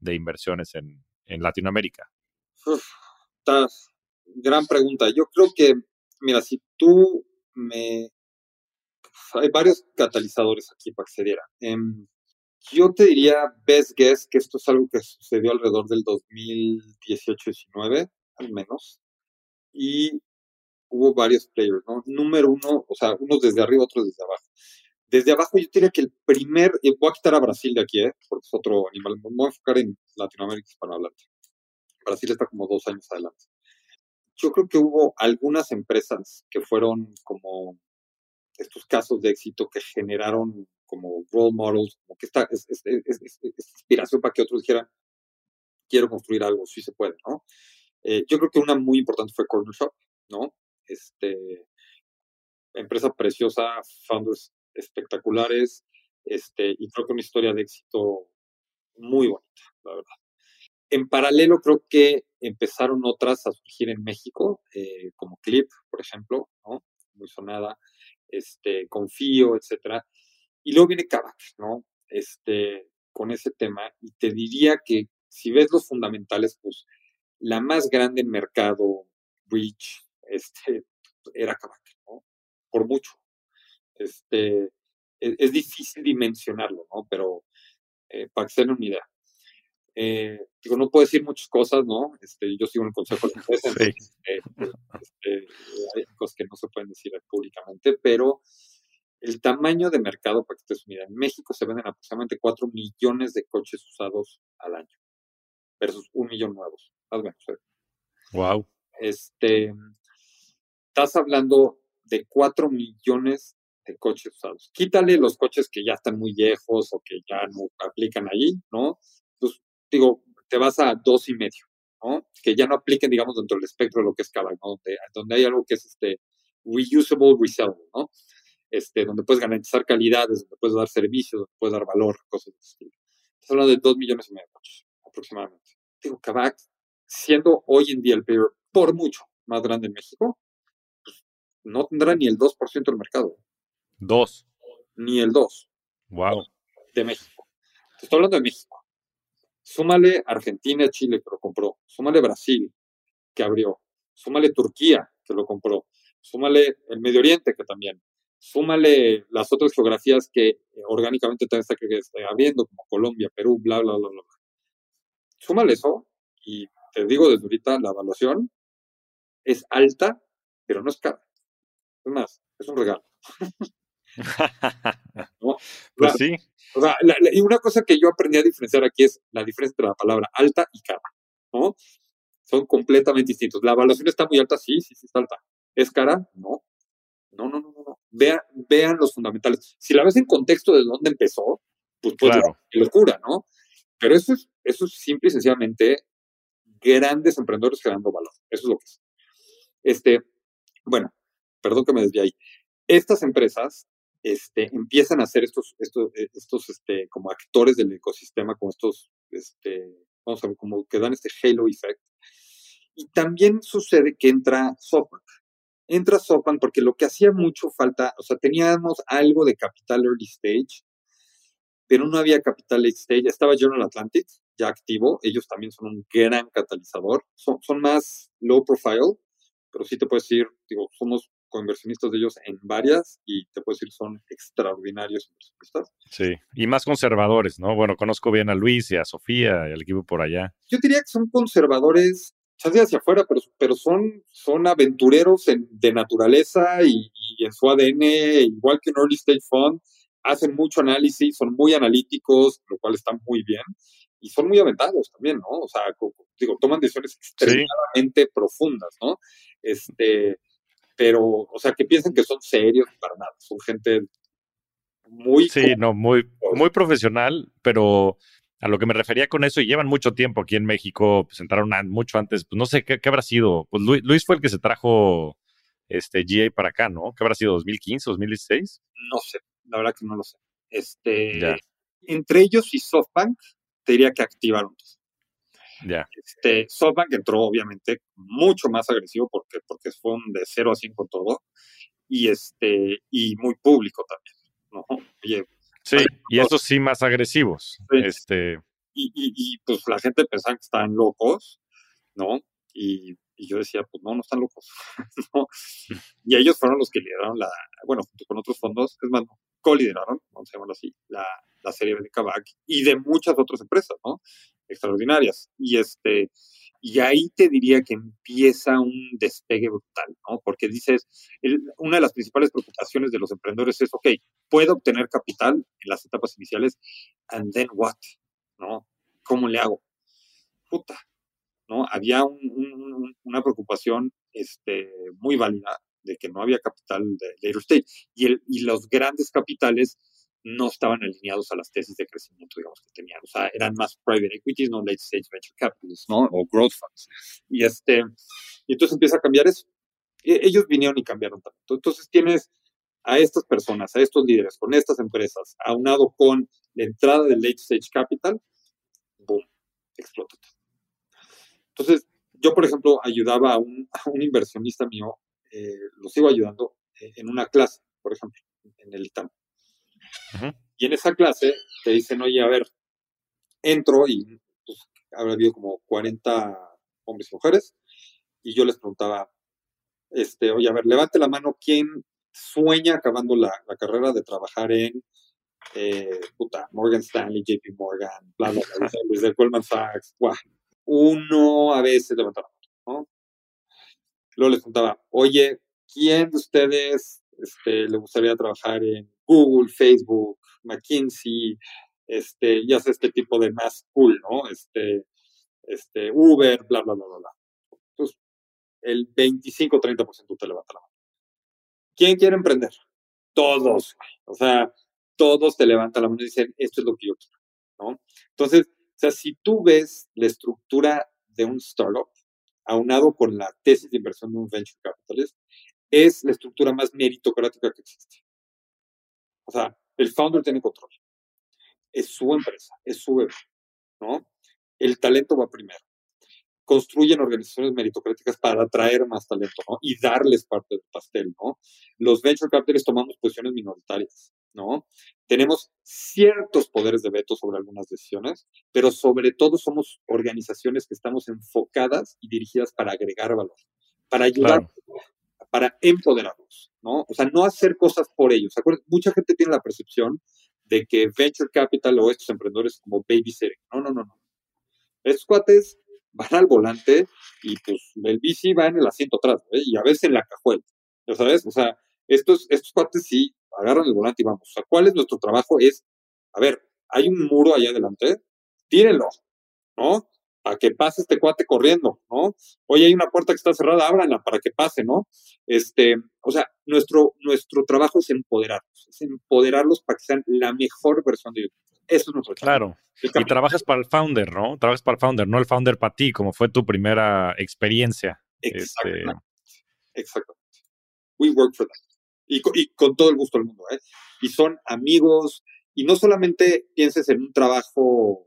Speaker 2: de inversiones en, en Latinoamérica?
Speaker 1: gran pregunta. Yo creo que, mira, si tú me... Hay varios catalizadores aquí para se diera. Em, yo te diría, best guess, que esto es algo que sucedió alrededor del 2018-19, al menos. Y hubo varios players, ¿no? Número uno, o sea, unos desde arriba, otros desde abajo. Desde abajo yo diría que el primer, voy a quitar a Brasil de aquí, ¿eh? porque es otro animal, me voy a enfocar en Latinoamérica hispanohablante. Brasil está como dos años adelante. Yo creo que hubo algunas empresas que fueron como estos casos de éxito que generaron como role models, como que esta es, inspiración para que otros dijeran, quiero construir algo, sí se puede, ¿no? Eh, yo creo que una muy importante fue Corner Shop, ¿no? Este, empresa preciosa, founders espectaculares, este, y creo que una historia de éxito muy bonita, la verdad. En paralelo, creo que empezaron otras a surgir en México, eh, como Clip, por ejemplo, ¿no? Muy sonada, este, Confío, etcétera. Y luego viene Kavak, ¿no? Este, con ese tema. Y te diría que si ves los fundamentales, pues la más grande en mercado, Reach, este, era Kavak, ¿no? Por mucho. Este, e-, es, difícil dimensionarlo, ¿no? Pero eh, para que se den una idea. Eh, digo, no puedo decir muchas cosas, ¿no? Este, yo sigo en el consejo de empresa, entonces, eh, este, hay cosas que no se pueden decir públicamente, pero el tamaño de mercado, para que estés unida, en México se venden aproximadamente 4 millones de coches usados al año, versus un millón nuevos.
Speaker 2: Wow.
Speaker 1: Este, estás hablando de 4 millones de coches usados. Quítale los coches que ya están muy viejos o que ya no aplican ahí, ¿no? Pues digo, te vas a dos y medio, ¿no? Que ya no apliquen, digamos, dentro del espectro de lo que es cada, ¿no? Donde, donde hay algo que es este reusable, resellable, ¿no? este, donde puedes garantizar calidades, donde puedes dar servicios, donde puedes dar valor, cosas de ese estilo. Estás hablando de dos millones y medio de coches, aproximadamente. Digo, Kavak, siendo hoy en día el player por mucho más grande en México, pues, no tendrá ni el 2% del mercado.
Speaker 2: ¿Dos?
Speaker 1: Ni el 2.
Speaker 2: Wow.
Speaker 1: De México. Te estoy hablando de México. Súmale Argentina, Chile, que lo compró. Súmale Brasil, que abrió. Súmale Turquía, que lo compró. Súmale el Medio Oriente, que también súmale las otras geografías que eh, orgánicamente también está, que está habiendo, como Colombia, Perú, bla, bla, bla, bla. Súmale eso y te digo desde ahorita, la evaluación es alta, pero no es cara. Es más, es un regalo.
Speaker 2: Pues sí.
Speaker 1: y una cosa que yo aprendí a diferenciar aquí es la diferencia entre la palabra alta y cara. ¿no? Son completamente distintos. La evaluación está muy alta, sí, sí, sí está alta. ¿Es cara? No. No, no, no, no. Vean, vean los fundamentales. Si la ves en contexto de dónde empezó, pues pues locura, ¿no? Pero eso es, eso es simple y sencillamente grandes emprendedores creando valor. Eso es lo que es. Este, bueno, perdón que me desvié ahí. Estas empresas este, empiezan a ser estos, estos, eh, estos este, como actores del ecosistema, como estos, este, vamos a ver, como que dan este halo effect. Y también sucede que entra SoftBank entra Sopan porque lo que hacía mucho falta, o sea, teníamos algo de capital early stage, pero no había capital late stage. Estaba General Atlantic ya activo, ellos también son un gran catalizador, son, son más low profile, pero sí te puedo decir, digo, somos co-inversionistas de ellos en varias y te puedo decir son extraordinarios inversionistas.
Speaker 2: Sí, y más conservadores, ¿no? Bueno, conozco bien a Luis y a Sofía y al equipo por allá.
Speaker 1: Yo diría que son conservadores, ya hacia afuera, pero, pero son, son aventureros de naturaleza y, y, en su ADN, igual que un early stage fund, hacen mucho análisis, son muy analíticos, lo cual está muy bien, y son muy aventados también, ¿no? O sea, digo, toman decisiones extremadamente profundas, ¿no? Este, pero, o sea, que piensen que son serios para nada, son gente muy...
Speaker 2: Sí, no, muy, muy profesional, pero a lo que me refería con eso, y llevan mucho tiempo aquí en México, pues entraron mucho antes, pues no sé qué, habrá sido, pues Luis, fue el que se trajo este GA para acá, ¿no? ¿Qué habrá sido, 2015, 2016?
Speaker 1: No sé, la verdad que no lo sé. Este, entre ellos y SoftBank, te diría que activaron.
Speaker 2: Ya.
Speaker 1: Este, SoftBank entró obviamente mucho más agresivo porque, porque fue un de 0 a 100 con todo y, este, y muy público también. ¿no?
Speaker 2: sí, y esos sí más agresivos. Este...
Speaker 1: Y, y, y, pues la gente pensaba que estaban locos, ¿no? Y, y yo decía, pues no, no están locos. ¿no? Y ellos fueron los que lideraron la, bueno, junto con otros fondos, es más, co-lideraron, vamos a llamarlo así, la, la serie de Kavak y de muchas otras empresas, ¿no? Extraordinarias. Y este, y ahí te diría que empieza un despegue brutal, ¿no? Porque dices, una de las principales preocupaciones de los emprendedores es, ok, puedo obtener capital en las etapas iniciales, and then what, ¿no? ¿Cómo le hago? Puta, ¿no? Había una preocupación este, muy válida de que no había capital de later stage y, el, y los grandes capitales no estaban alineados a las tesis de crecimiento, digamos, que tenían. O sea, eran más private equities, no late stage venture capitalists, ¿no? O growth funds. Y, este, y entonces empieza a cambiar eso. E, ellos vinieron y cambiaron tanto. Entonces tienes a estas personas, a estos líderes, con estas empresas, aunado con la entrada del late stage capital, boom, explota Entonces, yo, por ejemplo, ayudaba a un, inversionista mío, eh, lo sigo ayudando eh, en una clase, por ejemplo, en el ITAM. Y en esa clase te dicen, oye, a ver, entro y pues, habrá habido como 40 hombres y mujeres, y yo les preguntaba, este, oye, a ver, levante la mano, ¿quién sueña acabando la, carrera de trabajar en eh, puta, Morgan Stanley, JP Morgan, bla, bla, bla, desde Goldman Sachs, Uno a veces levanta la mano, ¿no? Luego les preguntaba, oye, ¿quién de ustedes este, le gustaría trabajar en Google, Facebook, McKinsey, este, ya sé, este tipo de más cool, ¿no? Este, este, Uber, bla, bla, bla, bla, bla. Entonces, el 25-30% te levanta la mano. ¿Quién quiere emprender? Todos, O sea, todos te levantan la mano y dicen, esto es lo que yo quiero, ¿no? Entonces, o sea, si tú ves la estructura de un startup, aunado con la tesis de inversión de un venture capitalist, es la estructura más meritocrática que existe. O sea, el founder tiene control. Es su empresa, es su bebé, ¿no? El talento va primero. Construyen organizaciones meritocráticas para atraer más talento, ¿no? Y darles parte del pastel, ¿no? Los venture capitalists tomamos posiciones minoritarias, ¿no? Tenemos ciertos poderes de veto sobre algunas decisiones, pero sobre todo somos organizaciones que estamos enfocadas y dirigidas para agregar valor, para ayudar, para empoderarlos, ¿no? O sea, no hacer cosas por ellos. Mucha gente tiene la percepción de que venture capital o estos emprendedores como babysitting. No, no, no, no. Estos cuates van al volante y pues el bici va en el asiento atrás, ¿eh? y a veces en la cajuela, ¿ya sabes? O sea, estos, estos cuates sí agarran el volante y vamos. O sea, ¿cuál es nuestro trabajo? Es, a ver, hay un muro allá adelante, tírenlo, ¿no? Para que pase este cuate corriendo, ¿no? Oye, hay una puerta que está cerrada, ábranla para que pase, ¿no? Este, o sea, nuestro, nuestro trabajo es empoderarlos, es empoderarlos para que sean la mejor versión de YouTube. Eso es nuestro
Speaker 2: trabajo. Claro. Y trabajas para el founder, ¿no? Trabajas para el founder, no el founder para ti, como fue tu primera experiencia.
Speaker 1: Exactamente. Este... Exactamente. We work for. Y, y, con todo el gusto del mundo, ¿eh? Y son amigos, y no solamente pienses en un trabajo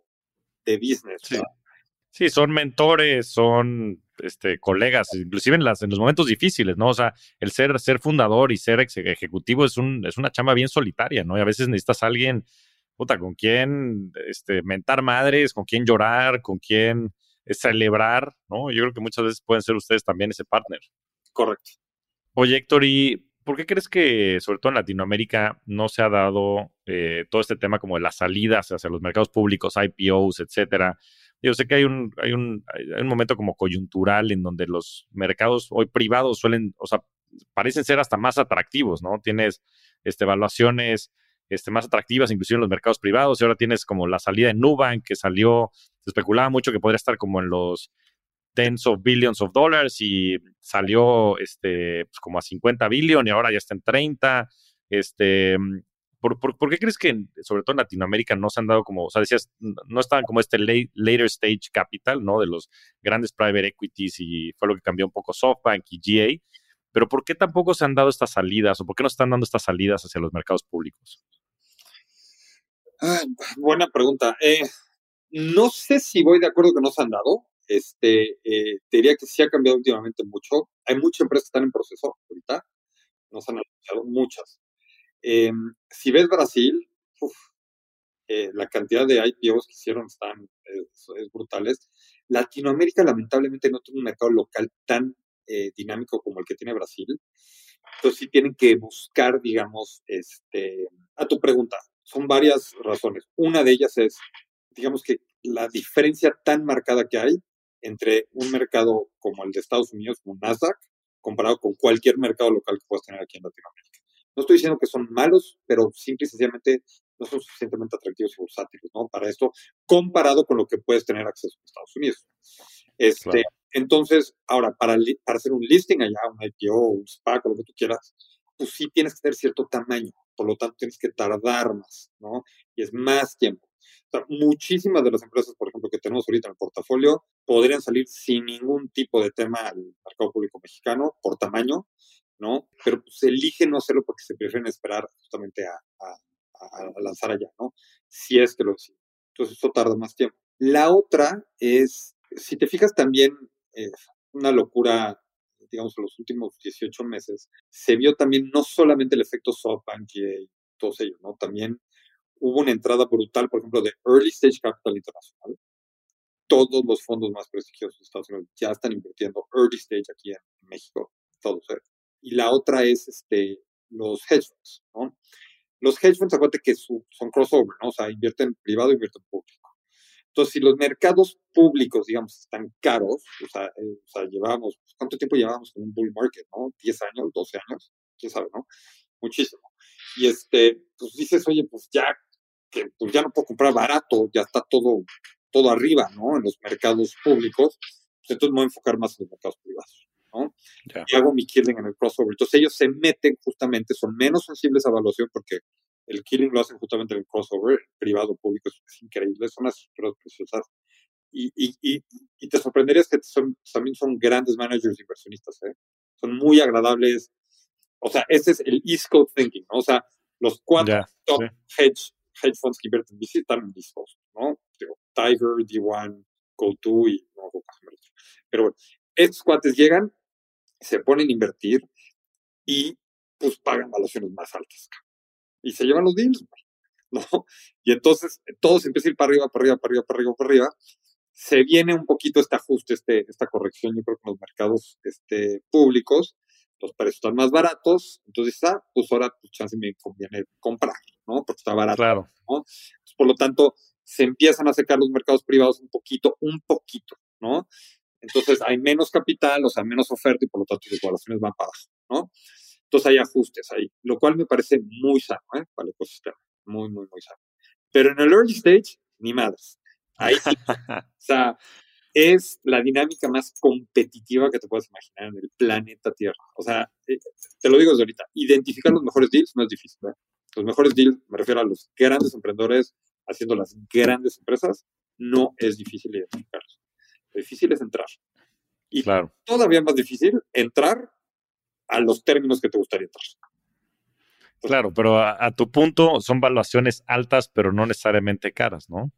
Speaker 1: de business, sí.
Speaker 2: Sí, son mentores, son este, colegas, inclusive en, las, en los momentos difíciles, ¿no? O sea, el ser, ser fundador y ser ejecutivo es, un, es una chamba bien solitaria, ¿no? Y a veces necesitas a alguien, puta, con quién este, mentar madres, con quién llorar, con quién eh, celebrar, ¿no? Yo creo que muchas veces pueden ser ustedes también ese partner.
Speaker 1: Correcto.
Speaker 2: Oye, Héctor, ¿y por qué crees que, sobre todo en Latinoamérica, no se ha dado eh, todo este tema como de las salidas hacia los mercados públicos, IPOs, etcétera? Yo sé que hay un, hay un, hay un momento como coyuntural en donde los mercados hoy privados suelen, o sea, parecen ser hasta más atractivos, ¿no? Tienes este, evaluaciones este, más atractivas, inclusive en los mercados privados, y ahora tienes como la salida de Nubank, que salió, se especulaba mucho que podría estar como en los tens of billions of dollars y salió este, pues como a 50 billion y ahora ya está en 30. Este, ¿por, qué crees que, sobre todo en Latinoamérica, no se han dado como, o sea, decías, no estaban como este later stage capital, ¿no? De los grandes private equities y fue lo que cambió un poco SoftBank y GA. Pero ¿por qué tampoco se han dado estas salidas o por qué no están dando estas salidas hacia los mercados públicos?
Speaker 1: buena pregunta. Eh, no sé si voy de acuerdo que no se han dado. Este, eh, te diría que sí ha cambiado últimamente mucho. Hay muchas empresas que están en proceso ahorita. No se han anunciado muchas. Em, si ves Brasil, eh, la cantidad de IPOs que hicieron están es, brutales. Latinoamérica lamentablemente no tiene un mercado local tan eh, dinámico como el que tiene Brasil. Entonces sí tienen que buscar, digamos, este, a tu pregunta, son varias razones. Una de ellas es, digamos que la diferencia tan marcada que hay entre un mercado como el de Estados Unidos, como Nasdaq, comparado con cualquier mercado local que puedas tener aquí en Latinoamérica. No estoy diciendo que son malos, pero simple y sencillamente no son suficientemente atractivos y bursátiles, ¿no? Para esto, comparado con lo que puedes tener acceso en Estados Unidos. Este, Entonces, ahora, para, para hacer un listing allá, un IPO, un SPAC, o lo que tú quieras, pues sí tienes que tener cierto tamaño, por lo tanto tienes que tardar más, ¿no? Y es más tiempo. O sea, muchísimas de las empresas, por ejemplo, que tenemos ahorita en el portafolio, podrían salir sin ningún tipo de tema al mercado público mexicano por tamaño, ¿no? Pero pues eligen no hacerlo porque se prefieren esperar justamente a, lanzar allá, ¿no? Si es que lo deciden. Entonces eso tarda más tiempo. La otra es, si te fijas también, eh, una locura, digamos, en los últimos 18 meses, se vio también no solamente el efecto SoftBank y todos ellos, ¿no? También hubo una entrada brutal, por ejemplo, de Early Stage Capital Internacional. Todos los fondos más prestigiosos de Estados Unidos ya están invirtiendo Early Stage aquí en México, todos. ¿eh? Y la otra es este, los hedge funds, ¿no? Los hedge funds, acuérdate que son crossover, ¿no? O sea, invierten privado, invierten público. Entonces, si los mercados públicos, digamos, están caros, o sea, eh, o sea llevamos, ¿cuánto tiempo llevamos con un bull market, no? ¿10 años, 12 años? ¿Quién sabe, no? Muchísimo. Y este, pues dices, oye, pues ya, que pues ya no puedo comprar barato, ya está todo, todo arriba, ¿no? En los mercados públicos, pues entonces me voy a enfocar más en los mercados privados. ¿No? Y hago mi killing en el crossover. Entonces ellos se meten justamente, son menos sensibles a evaluación porque el killing lo hacen justamente en el crossover, privado, público, es, increíble, son unas estructuras preciosas. Y, y, y, y, te sorprenderías que son, también son grandes managers inversionistas, ¿eh? Son muy agradables. O sea, ese es el East Coast thinking, ¿no? O sea, los cuatro top hedge, hedge funds que invierten en están Coast, ¿no? Tiger, D1, Go2 y no, Pero bueno, estos cuates llegan, se ponen a invertir y pues pagan valuaciones más altas y se llevan los deals, ¿no? Y entonces todo se empieza a ir para arriba, para arriba, para arriba, para arriba, para arriba. Se viene un poquito este ajuste, este, esta corrección, yo creo que en los mercados este, públicos, los precios están más baratos, entonces, ah, pues ahora pues chance me conviene comprar, ¿no? Porque está barato,
Speaker 2: claro.
Speaker 1: ¿no? por lo tanto, se empiezan a secar los mercados privados un poquito, un poquito, ¿no? Entonces hay menos capital, o sea, menos oferta y por lo tanto las evaluaciones van para abajo, ¿no? Entonces hay ajustes ahí, lo cual me parece muy sano ¿eh? para el ecosistema, muy, muy, muy sano. Pero en el early stage, ni madres. Ahí sí, o sea, es la dinámica más competitiva que te puedas imaginar en el planeta Tierra. O sea, eh, te lo digo desde ahorita, identificar los mejores deals no es difícil. ¿eh? Los mejores deals, me refiero a los grandes emprendedores haciendo las grandes empresas, no es difícil identificarlos. Lo difícil es entrar. Y claro. todavía más difícil, entrar a los términos que te gustaría entrar.
Speaker 2: claro, pero a, tu punto son valuaciones altas, pero no necesariamente caras, ¿no?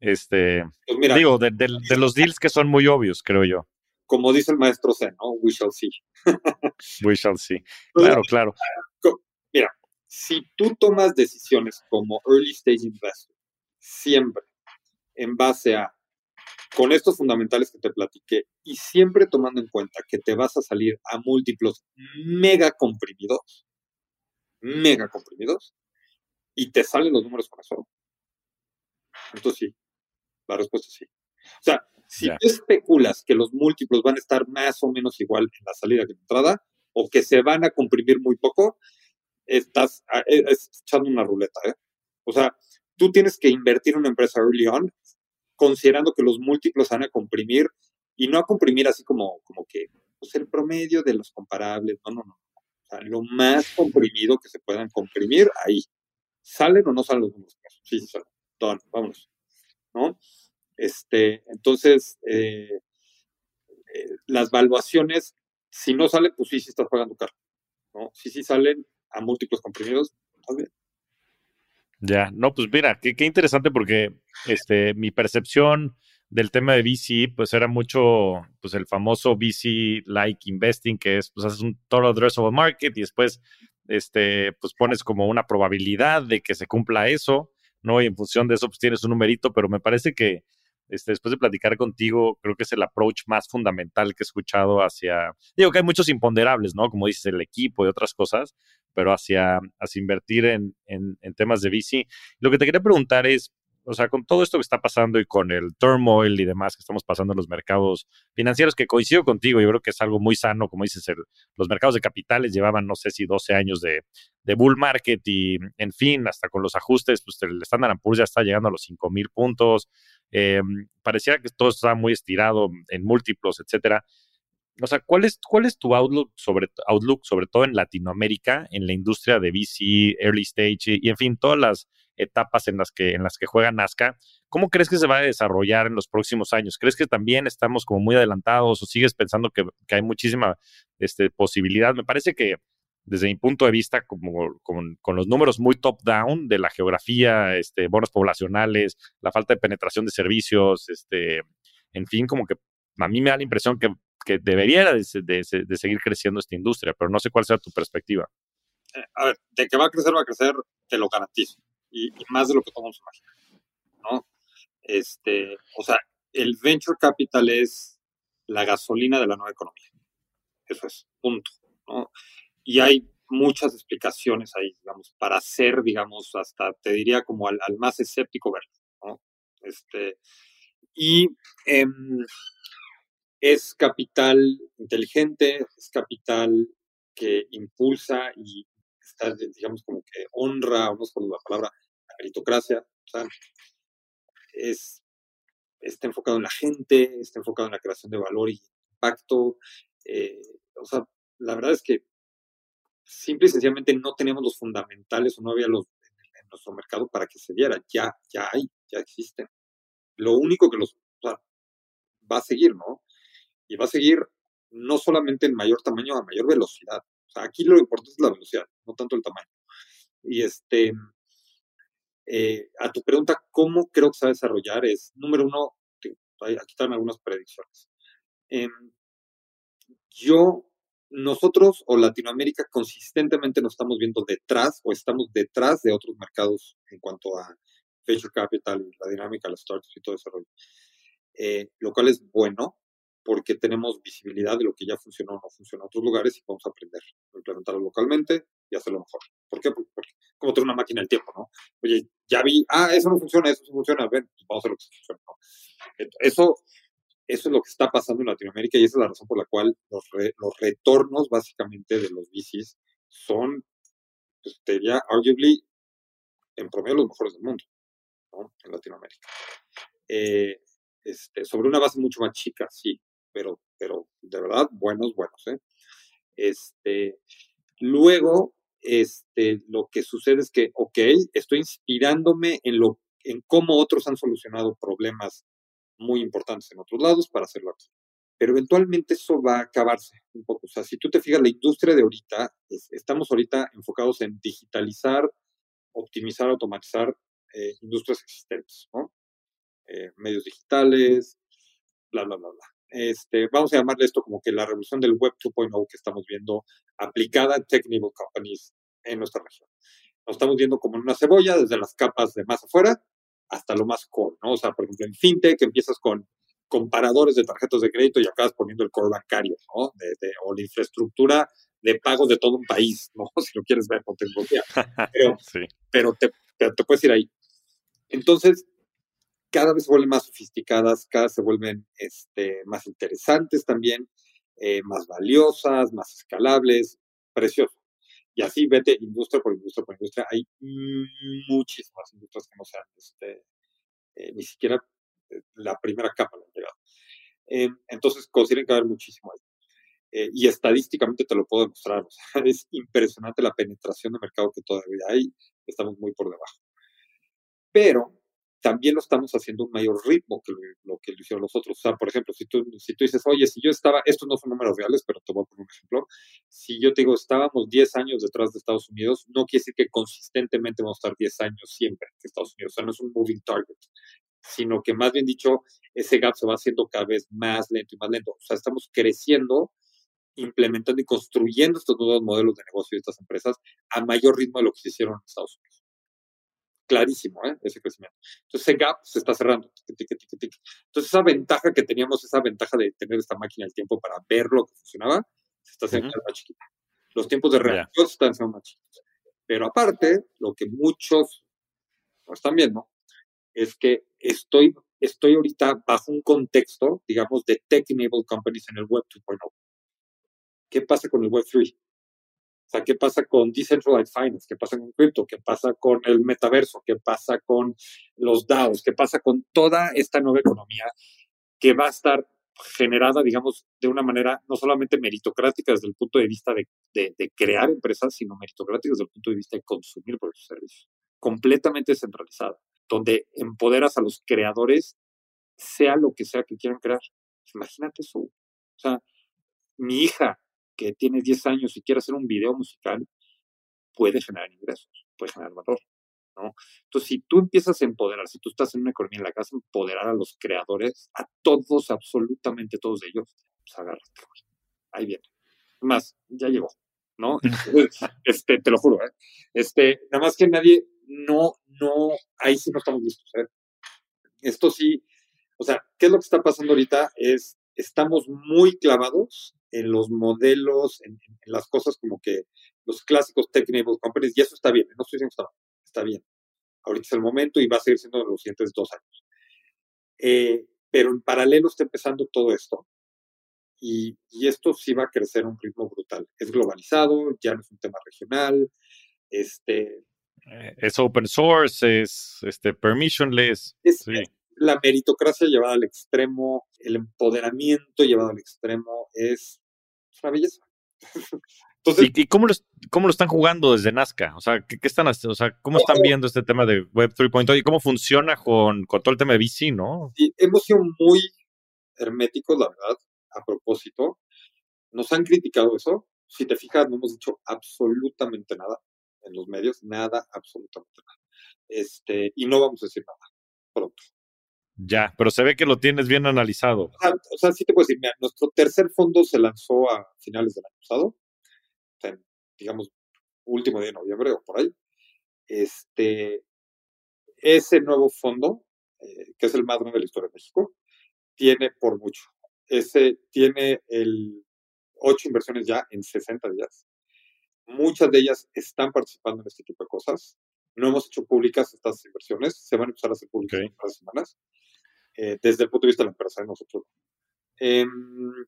Speaker 2: Este, pues digo, de, los deals que son muy obvios, creo yo.
Speaker 1: Como dice el maestro Zen, ¿no? We shall see.
Speaker 2: We shall see. Pues claro, claro.
Speaker 1: Mira, si tú tomas decisiones como early stage investor, siempre en base a, con estos fundamentales que te platiqué, y siempre tomando en cuenta que te vas a salir a múltiplos mega comprimidos, mega comprimidos, y te salen los números con eso. Entonces sí, la respuesta es sí. O sea, si tú especulas que los múltiplos van a estar más o menos igual en la salida que en la entrada, o que se van a comprimir muy poco, estás ah, e, echando una ruleta. ¿eh? O sea, tú tienes que invertir en una empresa early on, considerando que los múltiplos van a comprimir, y no a comprimir así como, como que pues, el promedio de los comparables, no, no, no. O sea, lo más comprimido que se puedan comprimir, ahí. ¿Salen o no salen los números? Sí, sí salen. vámonos. ¿No? Este, entonces, eh, eh, las valuaciones, si no salen, pues sí, sí estás pagando caro. ¿no? Si sí salen a múltiplos comprimidos, también.
Speaker 2: Ya, no, pues mira, qué, interesante porque este, mi percepción del tema de VC, pues era mucho, pues el famoso VC-like investing, que es, pues haces un total addressable market y después, este, pues pones como una probabilidad de que se cumpla eso, ¿no? Y en función de eso, pues tienes un numerito, pero me parece que este, después de platicar contigo, creo que es el approach más fundamental que he escuchado hacia, digo que hay muchos imponderables, ¿no? Como dices, el equipo y otras cosas, pero hacia, invertir en, temas de VC. Lo que te quería preguntar es, o sea, con todo esto que está pasando y con el turmoil y demás que estamos pasando en los mercados financieros, que coincido contigo, yo creo que es algo muy sano, como dices, los mercados de capitales llevaban, no sé si 12 años de, bull market y, en fin, hasta con los ajustes, pues el Standard Poor's ya está llegando a los 5 mil puntos. Eh, parecía que todo estaba muy estirado en múltiplos, etcétera. O sea, ¿cuál es, cuál es tu outlook sobre, outlook sobre todo en Latinoamérica, en la industria de VC, early stage y, en fin, todas las etapas en las que, en las que juega Nazca? ¿Cómo crees que se va a desarrollar en los próximos años? ¿Crees que también estamos como muy adelantados o sigues pensando que, que hay muchísima este, posibilidad? Me parece que desde mi punto de vista, como con, con los números muy top-down de la geografía, este, bonos poblacionales, la falta de penetración de servicios, este, en fin, como que a mí me da la impresión que, que debería de, de, seguir creciendo esta industria, pero no sé cuál sea tu perspectiva.
Speaker 1: Eh, a ver, de que va a crecer, va a crecer, te lo garantizo, y, y más de lo que podemos imaginar, ¿no? Este, o sea, el venture capital es la gasolina de la nueva economía. Eso es, punto, ¿no? y hay muchas explicaciones ahí, digamos, para ser, digamos, hasta te diría como al, más escéptico verlo, ¿no? Este, y em, es capital inteligente, es capital que impulsa y está, digamos, como que honra, no sé la palabra, la meritocracia, o sea, es, está enfocado en la gente, está enfocado en la creación de valor y impacto, eh, o sea, la verdad es que simple y sencillamente no tenemos los fundamentales o no había los en, nuestro mercado para que se diera. Ya, ya hay, ya existen. Lo único que los va a seguir, ¿no? Y va a seguir no solamente en mayor tamaño, a mayor velocidad. O sea, aquí lo importante es la velocidad, no tanto el tamaño. Y este, eh, a tu pregunta, ¿cómo creo que se va a desarrollar? Es, número uno, aquí están algunas predicciones. Em, yo nosotros o Latinoamérica consistentemente nos estamos viendo detrás o estamos detrás de otros mercados en cuanto a venture capital, la dinámica, las startups y todo ese rollo. Eh, lo cual es bueno porque tenemos visibilidad de lo que ya funcionó o no funcionó en otros lugares y podemos aprender, implementarlo localmente y hacerlo mejor. ¿Por qué? Porque, como tener una máquina del tiempo, ¿no? Oye, ya vi, ah, eso no funciona, eso sí funciona, ven, pues vamos a hacer lo que funciona. ¿no? Eso eso es lo que está pasando en Latinoamérica y esa es la razón por la cual los, los retornos básicamente de los bicis son, pues, te diría, arguably, en promedio los mejores del mundo, ¿no? En Latinoamérica. Eh, este, sobre una base mucho más chica, sí, pero, pero de verdad, buenos, buenos, ¿eh? Este, luego, este, lo que sucede es que, ok, estoy inspirándome en, lo, en cómo otros han solucionado problemas muy importantes en otros lados para hacerlo aquí. Pero eventualmente eso va a acabarse un poco. O sea, si tú te fijas, la industria de ahorita, estamos ahorita enfocados en digitalizar, optimizar, automatizar eh, industrias existentes, ¿no? Eh, medios digitales, bla, bla, bla, bla. Este, vamos a llamarle esto como que la revolución del Web 2.0 que estamos viendo aplicada en technical companies en nuestra región. Nos estamos viendo como en una cebolla, desde las capas de más afuera hasta lo más core, ¿no? O sea, por ejemplo, en FinTech empiezas con comparadores de tarjetas de crédito y acabas poniendo el core bancario, ¿no? De, o la infraestructura de pagos de todo un país, ¿no? Si lo quieres ver con tecnología. Pero, pero, te, te puedes ir ahí. Entonces, cada vez se vuelven más sofisticadas, cada vez se vuelven este, más interesantes también, eh, más valiosas, más escalables, precioso. Y así vete industria por industria por industria. Hay muchísimas industrias que no sean este, eh, ni siquiera eh, la primera capa la llegado. entonces, consideren que va a haber muchísimo ahí. y estadísticamente te lo puedo demostrar. es impresionante la penetración de mercado que todavía hay. Estamos muy por debajo. Pero también lo estamos haciendo a un mayor ritmo que lo, que lo hicieron los otros. O sea, por ejemplo, si tú, si tú dices, oye, si yo estaba, estos no son números reales, pero te voy a poner un ejemplo, si yo te digo, estábamos 10 años detrás de Estados Unidos, no quiere decir que consistentemente vamos a estar 10 años siempre de Estados Unidos. O sea, no es un moving target, sino que más bien dicho, ese gap se va haciendo cada vez más lento y más lento. O sea, estamos creciendo implementando y construyendo estos nuevos modelos de negocio de estas empresas a mayor ritmo de lo que se hicieron en Estados Unidos clarísimo, ¿eh? ese crecimiento. Entonces ese gap se está cerrando. Entonces esa ventaja que teníamos, esa ventaja de tener esta máquina del tiempo para ver lo que funcionaba, se está haciendo más chiquita. Los tiempos de reacción se están haciendo más chiquitos. Pero aparte, lo que muchos no están viendo es que estoy, estoy ahorita bajo un contexto, digamos, de tech-enabled companies en el Web 2.0. ¿Qué pasa con el Web 3? Sea, ¿qué pasa con Decentralized Finance? ¿Qué pasa con cripto? ¿Qué pasa con el metaverso? ¿Qué pasa con los DAOs? ¿Qué pasa con toda esta nueva economía que va a estar generada, digamos, de una manera no solamente meritocrática desde el punto de vista de, de, crear empresas, sino meritocrática desde el punto de vista de consumir por esos servicios. Completamente descentralizada, donde empoderas a los creadores, sea lo que sea que quieran crear. Imagínate eso. O sea, mi hija que tiene 10 años y quiere hacer un video musical, puede generar ingresos, puede generar valor. ¿no? Entonces, si tú empiezas a empoderar, si tú estás en una economía en la casa, empoderar a los creadores, a todos, absolutamente todos ellos, pues agárrate, Ahí viene. Más, ya llegó, ¿no? este, te lo juro, ¿eh? Este, nada más que nadie, no, no, ahí sí no estamos listos, ¿eh? Esto sí, o sea, ¿qué es lo que está pasando ahorita? Es, estamos muy clavados en los modelos, en, las cosas como que los clásicos tech-enabled companies, y eso está bien, no estoy diciendo está, está bien. Ahorita es el momento y va a seguir siendo en los siguientes dos años. Eh, pero en paralelo está empezando todo esto. Y, y, esto sí va a crecer a un ritmo brutal. Es globalizado, ya no es un tema regional. Este,
Speaker 2: eh, es open source, es este, permissionless. sí
Speaker 1: la meritocracia llevada al extremo, el empoderamiento llevado al extremo es una belleza.
Speaker 2: ¿Y, cómo, lo, cómo, lo, están jugando desde Nazca? O sea, ¿qué, están? O sea, ¿cómo están viendo este tema de Web 3.0 y cómo funciona con, con, todo el tema de VC, no?
Speaker 1: Sí, hemos sido muy herméticos, la verdad, a propósito. Nos han criticado eso. Si te fijas, no hemos dicho absolutamente nada en los medios, nada, absolutamente nada. Este, y no vamos a decir nada pronto.
Speaker 2: Ya, pero se ve que lo tienes bien analizado.
Speaker 1: o sea, sí te puedo decir, mira, nuestro tercer fondo se lanzó a finales del año pasado, digamos, último día de noviembre o por ahí. Este, ese nuevo fondo, eh, que es el más grande de la historia de México, tiene por mucho. Ese tiene el ocho inversiones ya en 60 días. Muchas de ellas están participando en este tipo de cosas. No hemos hecho públicas estas inversiones, se van a empezar a hacer públicas en unas semanas. Eh, desde el punto de vista de la empresa de nosotros. Em,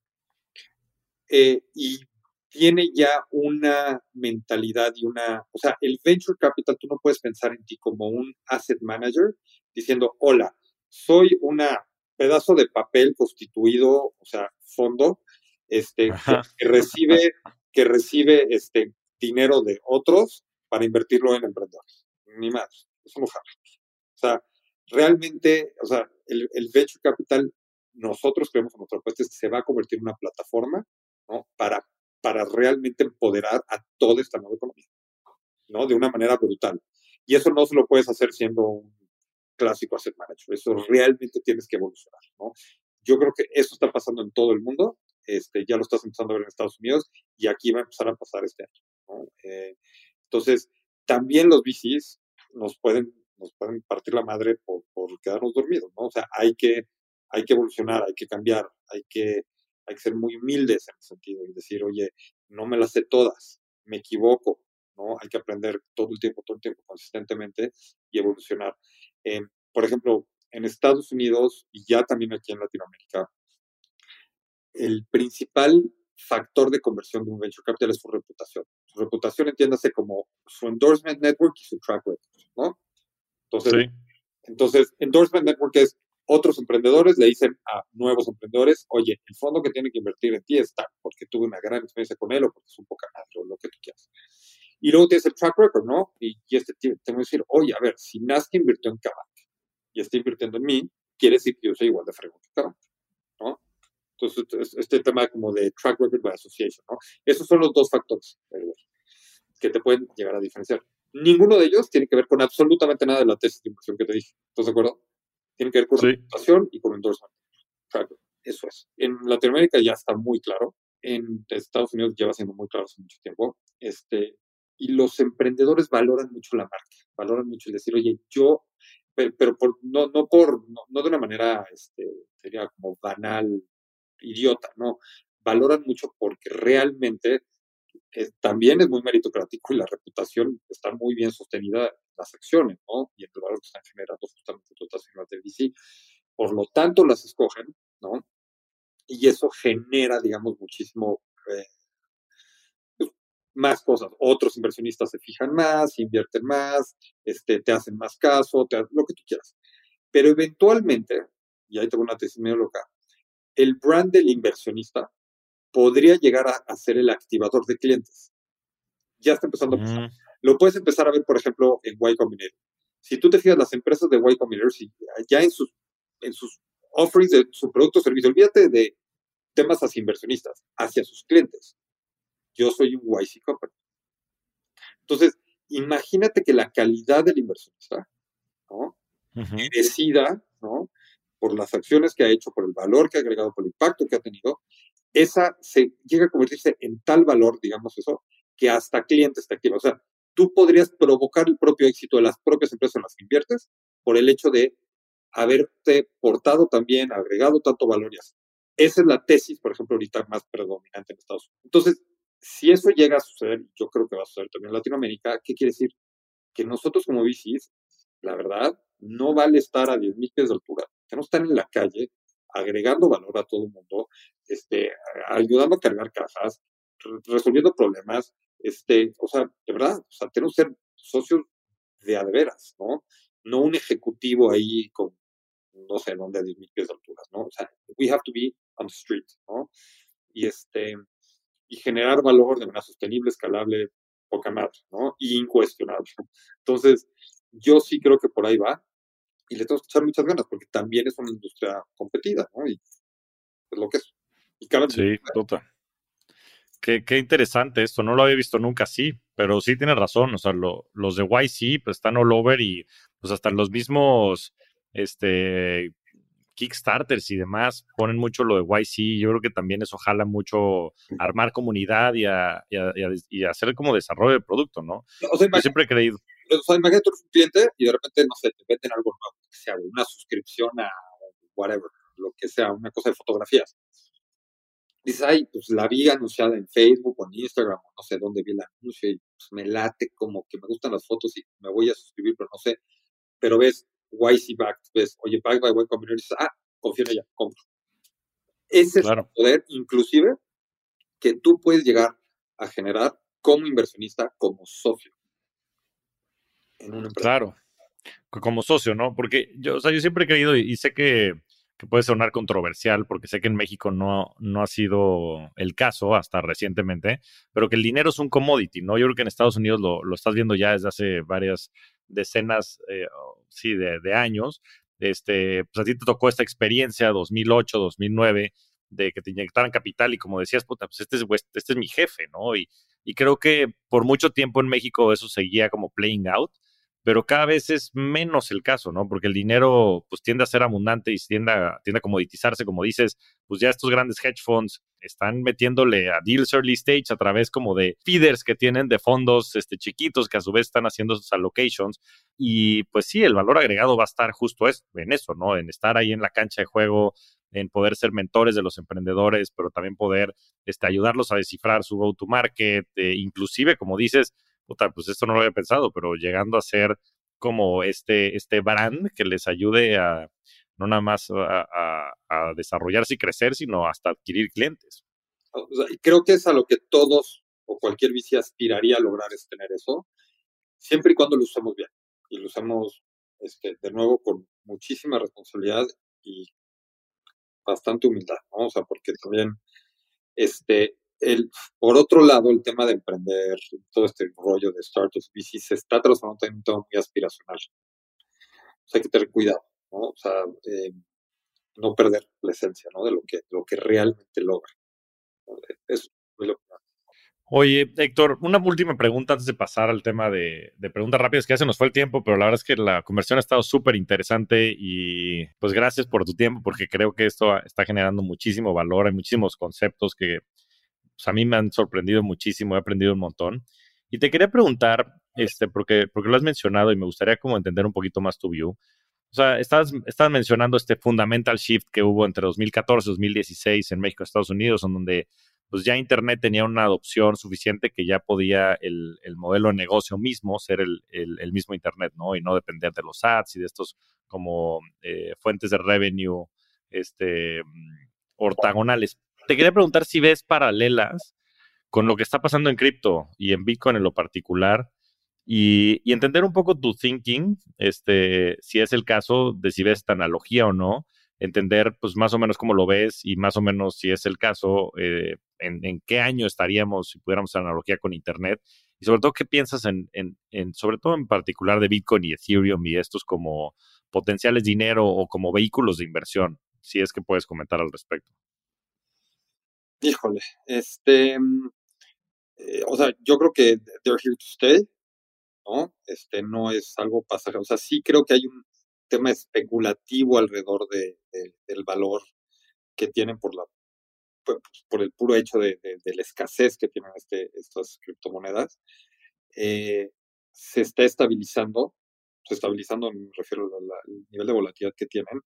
Speaker 1: eh, y tiene ya una mentalidad y una, o sea, el venture capital, tú no puedes pensar en ti como un asset manager diciendo, hola, soy una pedazo de papel constituido, o sea, fondo, este, que, recibe, que recibe este dinero de otros para invertirlo en emprendedores. Ni más. Eso no jala. O sea, realmente, o sea, el, el venture capital, nosotros creemos en nuestra apuesta se va a convertir en una plataforma ¿no? para, para realmente empoderar a toda esta nueva economía, ¿no? De una manera brutal. Y eso no se lo puedes hacer siendo un clásico asset manager. Eso realmente tienes que evolucionar, ¿no? Yo creo que eso está pasando en todo el mundo. Este, ya lo estás empezando a ver en Estados Unidos y aquí va a empezar a pasar este año. ¿no? Eh, Entonces, también los VCs nos pueden, nos pueden partir la madre por, por quedarnos dormidos, ¿no? O sea, hay que, hay que evolucionar, hay que cambiar, hay que, hay que ser muy humildes en ese sentido y decir, oye, no me las sé todas, me equivoco, ¿no? Hay que aprender todo el tiempo, todo el tiempo, consistentemente y evolucionar. Eh, por ejemplo, en Estados Unidos y ya también aquí en Latinoamérica, el principal factor de conversión de un venture capital es su reputación. Su reputación entiéndase como su endorsement network y su track record, ¿no? Entonces, entonces endorsement network es otros emprendedores le dicen a nuevos emprendedores, oye, el fondo que tiene que invertir en ti está porque tuve una gran experiencia con él o porque es un poca madre o lo que tú quieras. Y luego tienes el track record, ¿no? Y, este tengo que decir, oye, a ver, si Nazca invirtió en Kavak y está invirtiendo en mí, quiere decir que yo soy igual de fregón que Kavak, ¿no? Entonces, este tema como de track record by association, ¿no? Esos son los dos factores que te pueden llegar a diferenciar. Ninguno de ellos tiene que ver con absolutamente nada de la tesis de inversión que te dije. ¿Estás de acuerdo? Tiene que ver con reputación y con endorsement. Eso es. En Latinoamérica ya está muy claro. En Estados Unidos lleva siendo muy claro hace mucho tiempo. Este, y los emprendedores valoran mucho la marca, valoran mucho el decir, oye, yo, pero, por, no, no por, no, de una manera, este, sería como banal, idiota, no, valoran mucho porque realmente eh, también es muy meritocrático y la reputación está muy bien sostenida las acciones, ¿no? Y en el valor que están generando justamente todas las firmas del VC. Por lo tanto, las escogen, ¿no? Y eso genera, digamos, muchísimo eh, pues, más cosas. Otros inversionistas se fijan más, invierten más, este, te hacen más caso, te, lo que tú quieras. Pero eventualmente, y ahí tengo una tesis medio loca, el brand del inversionista podría llegar a, ser el activador de clientes. Ya está empezando a pasar. Lo puedes empezar a ver, por ejemplo, en Y Combinator. Si tú te fijas, las empresas de Y Combinator, ya en sus, en sus offerings de su producto o servicio, olvídate de temas hacia inversionistas, hacia sus clientes. Yo soy un YC Company. Entonces, imagínate que la calidad del inversionista, ¿no? Merecida, ¿no? Por las acciones que ha hecho, por el valor que ha agregado, por el impacto que ha tenido, esa se llega a convertirse en tal valor, digamos eso, que hasta clientes te activa. O sea, tú podrías provocar el propio éxito de las propias empresas en las que inviertes por el hecho de haberte portado también, agregado tanto valor y así. Esa es la tesis, por ejemplo, ahorita más predominante en Estados Unidos. Entonces, si eso llega a suceder, yo creo que va a suceder también en Latinoamérica, ¿qué quiere decir? Que nosotros como VCs, la verdad, no vale estar a 10.000 pies de altura. Tenemos que estar en la calle, agregando valor a todo el mundo, este, ayudando a cargar cajas, resolviendo problemas, este, o sea, de verdad, o sea, tenemos que ser socios de a ¿no? No un ejecutivo ahí con, no sé, dónde a 10 mil pies de altura, ¿no? O sea, we have to be on the street, ¿no? Y este, y generar valor de manera sostenible, escalable, poca madre, ¿no? Y incuestionable. Entonces, yo sí creo que por ahí va y le tengo que echar muchas ganas porque también es una industria competida, ¿no? Y es lo que es. Y cada
Speaker 2: sí, total. Qué, interesante esto, no lo había visto nunca así, pero sí tiene razón, o sea, los de YC pues están all over y pues hasta los mismos este, Kickstarters y demás ponen mucho lo de YC, yo creo que también eso jala mucho armar comunidad y, a, y, hacer como desarrollo de producto, ¿no?
Speaker 1: O sea, yo siempre he creído. O sea, imagínate un cliente y de repente, no sé, te venden algo nuevo, que sea una suscripción a whatever, lo que sea, una cosa de fotografías dices, ay, pues la vi anunciada en Facebook o en Instagram, o no sé dónde vi el anuncio y pues me late como que me gustan las fotos y me voy a suscribir, pero no sé. Pero ves YC Back, ves, oye, Back by Y Combinator, dices, ah, confío en ella, compro. Ese es el poder, inclusive, que tú puedes llegar a generar como inversionista, como socio.
Speaker 2: Claro, como socio, ¿no? Porque yo, o sea, yo siempre he creído y sé que que puede sonar controversial, porque sé que en México no, no ha sido el caso hasta recientemente, pero que el dinero es un commodity, ¿no? Yo creo que en Estados Unidos lo, lo estás viendo ya desde hace varias decenas, eh, sí, de, años. Este, pues a ti te tocó esta experiencia 2008, 2009, de que te inyectaran capital y como decías, puta, pues este es, este es mi jefe, ¿no? Y, y creo que por mucho tiempo en México eso seguía como playing out pero cada vez es menos el caso, ¿no? Porque el dinero pues tiende a ser abundante y tiende a, tiende a comoditizarse, como dices, pues ya estos grandes hedge funds están metiéndole a deals early stage a través como de feeders que tienen de fondos este, chiquitos que a su vez están haciendo sus allocations y pues sí, el valor agregado va a estar justo en eso, ¿no? En estar ahí en la cancha de juego, en poder ser mentores de los emprendedores, pero también poder este, ayudarlos a descifrar su go-to-market, eh, inclusive, como dices, puta, pues esto no lo había pensado, pero llegando a ser como este, este brand que les ayude a no nada más a, desarrollarse y crecer, sino hasta adquirir clientes.
Speaker 1: creo que es a lo que todos o cualquier bici aspiraría a lograr es tener eso, siempre y cuando lo usemos bien y lo usamos este, de nuevo con muchísima responsabilidad y bastante humildad, ¿no? O sea, porque también este, el, por otro lado, el tema de emprender, todo este rollo de startups, VC, se está transformando en un tema muy aspiracional. O sea, hay que tener cuidado, ¿no? O sea, eh, no perder la esencia, ¿no? De lo que, lo que realmente logra. Eso es lo que
Speaker 2: Oye, Héctor, una última pregunta antes de pasar al tema de, de, preguntas rápidas, que ya se nos fue el tiempo, pero la verdad es que la conversión ha estado súper interesante y pues gracias por tu tiempo, porque creo que esto está generando muchísimo valor, hay muchísimos conceptos que pues, a mí me han sorprendido muchísimo, he aprendido un montón. Y te quería preguntar, este, porque, porque lo has mencionado y me gustaría como entender un poquito más tu view. O sea, estás, estás mencionando este fundamental shift que hubo entre 2014 y 2016 en México Estados Unidos, en donde pues ya Internet tenía una adopción suficiente que ya podía el, el modelo de negocio mismo ser el, el, mismo Internet, ¿no? Y no depender de los ads y de estos como eh, fuentes de revenue este, mm, ortogonales te quería preguntar si ves paralelas con lo que está pasando en cripto y en Bitcoin en lo particular y, entender un poco tu thinking, este, si es el caso de si ves esta analogía o no, entender pues más o menos cómo lo ves y más o menos si es el caso, eh, en, qué año estaríamos si pudiéramos hacer analogía con Internet y sobre todo qué piensas en, en, sobre todo en particular de Bitcoin y Ethereum y estos como potenciales dinero o como vehículos de inversión, si es que puedes comentar al respecto.
Speaker 1: Híjole, este, mm, eh, o sea, yo creo que they're here to stay, ¿no? Este, no es algo pasajero. O sea, sí creo que hay un tema especulativo alrededor de, del valor que tienen por la pues, por el puro hecho de, la escasez que tienen este, estas criptomonedas. Eh, se está estabilizando, se está estabilizando, me refiero al nivel de volatilidad que tienen,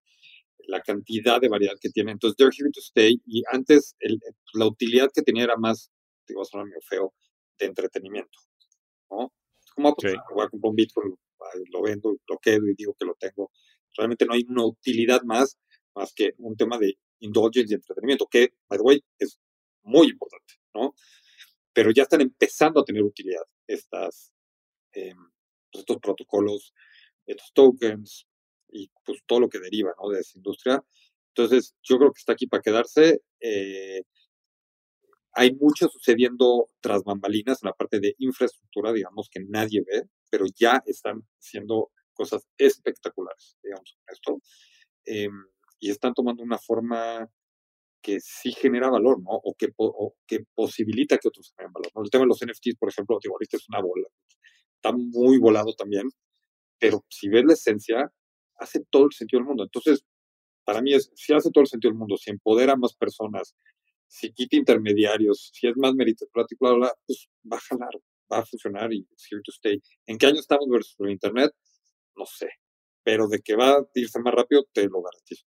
Speaker 1: la cantidad de variedad que tiene. Entonces, they're here to stay. Y antes, el, la utilidad que tenía era más, digo, a medio feo, de entretenimiento. ¿no? Como, pues, voy a comprar un Bitcoin, lo vendo, lo quedo y digo que lo tengo. Realmente no hay una utilidad más, más que un tema de indulgence y entretenimiento, que, by the way, es muy importante, ¿no? Pero ya están empezando a tener utilidad estas, eh, estos protocolos, estos tokens, y pues todo lo que deriva ¿no? de esa industria. Entonces, yo creo que está aquí para quedarse. Eh, hay mucho sucediendo tras bambalinas en la parte de infraestructura, digamos, que nadie ve, pero ya están haciendo cosas espectaculares, digamos, con esto. Em, y están tomando una forma que sí genera valor, ¿no? O que, que posibilita que otros generen valor. El tema de los NFTs, por ejemplo, digo, ahorita es una bola. Está muy volado también, pero si ves la esencia, hace todo el sentido del mundo. Entonces, para mí, es, si hace todo el sentido del mundo, si empodera a más personas, si quita intermediarios, si es más meritocrático, bla, bla, pues va a jalar, va a funcionar y es here to stay. ¿En qué año estamos versus el Internet? No sé, pero de que va a irse más rápido, te lo garantizo.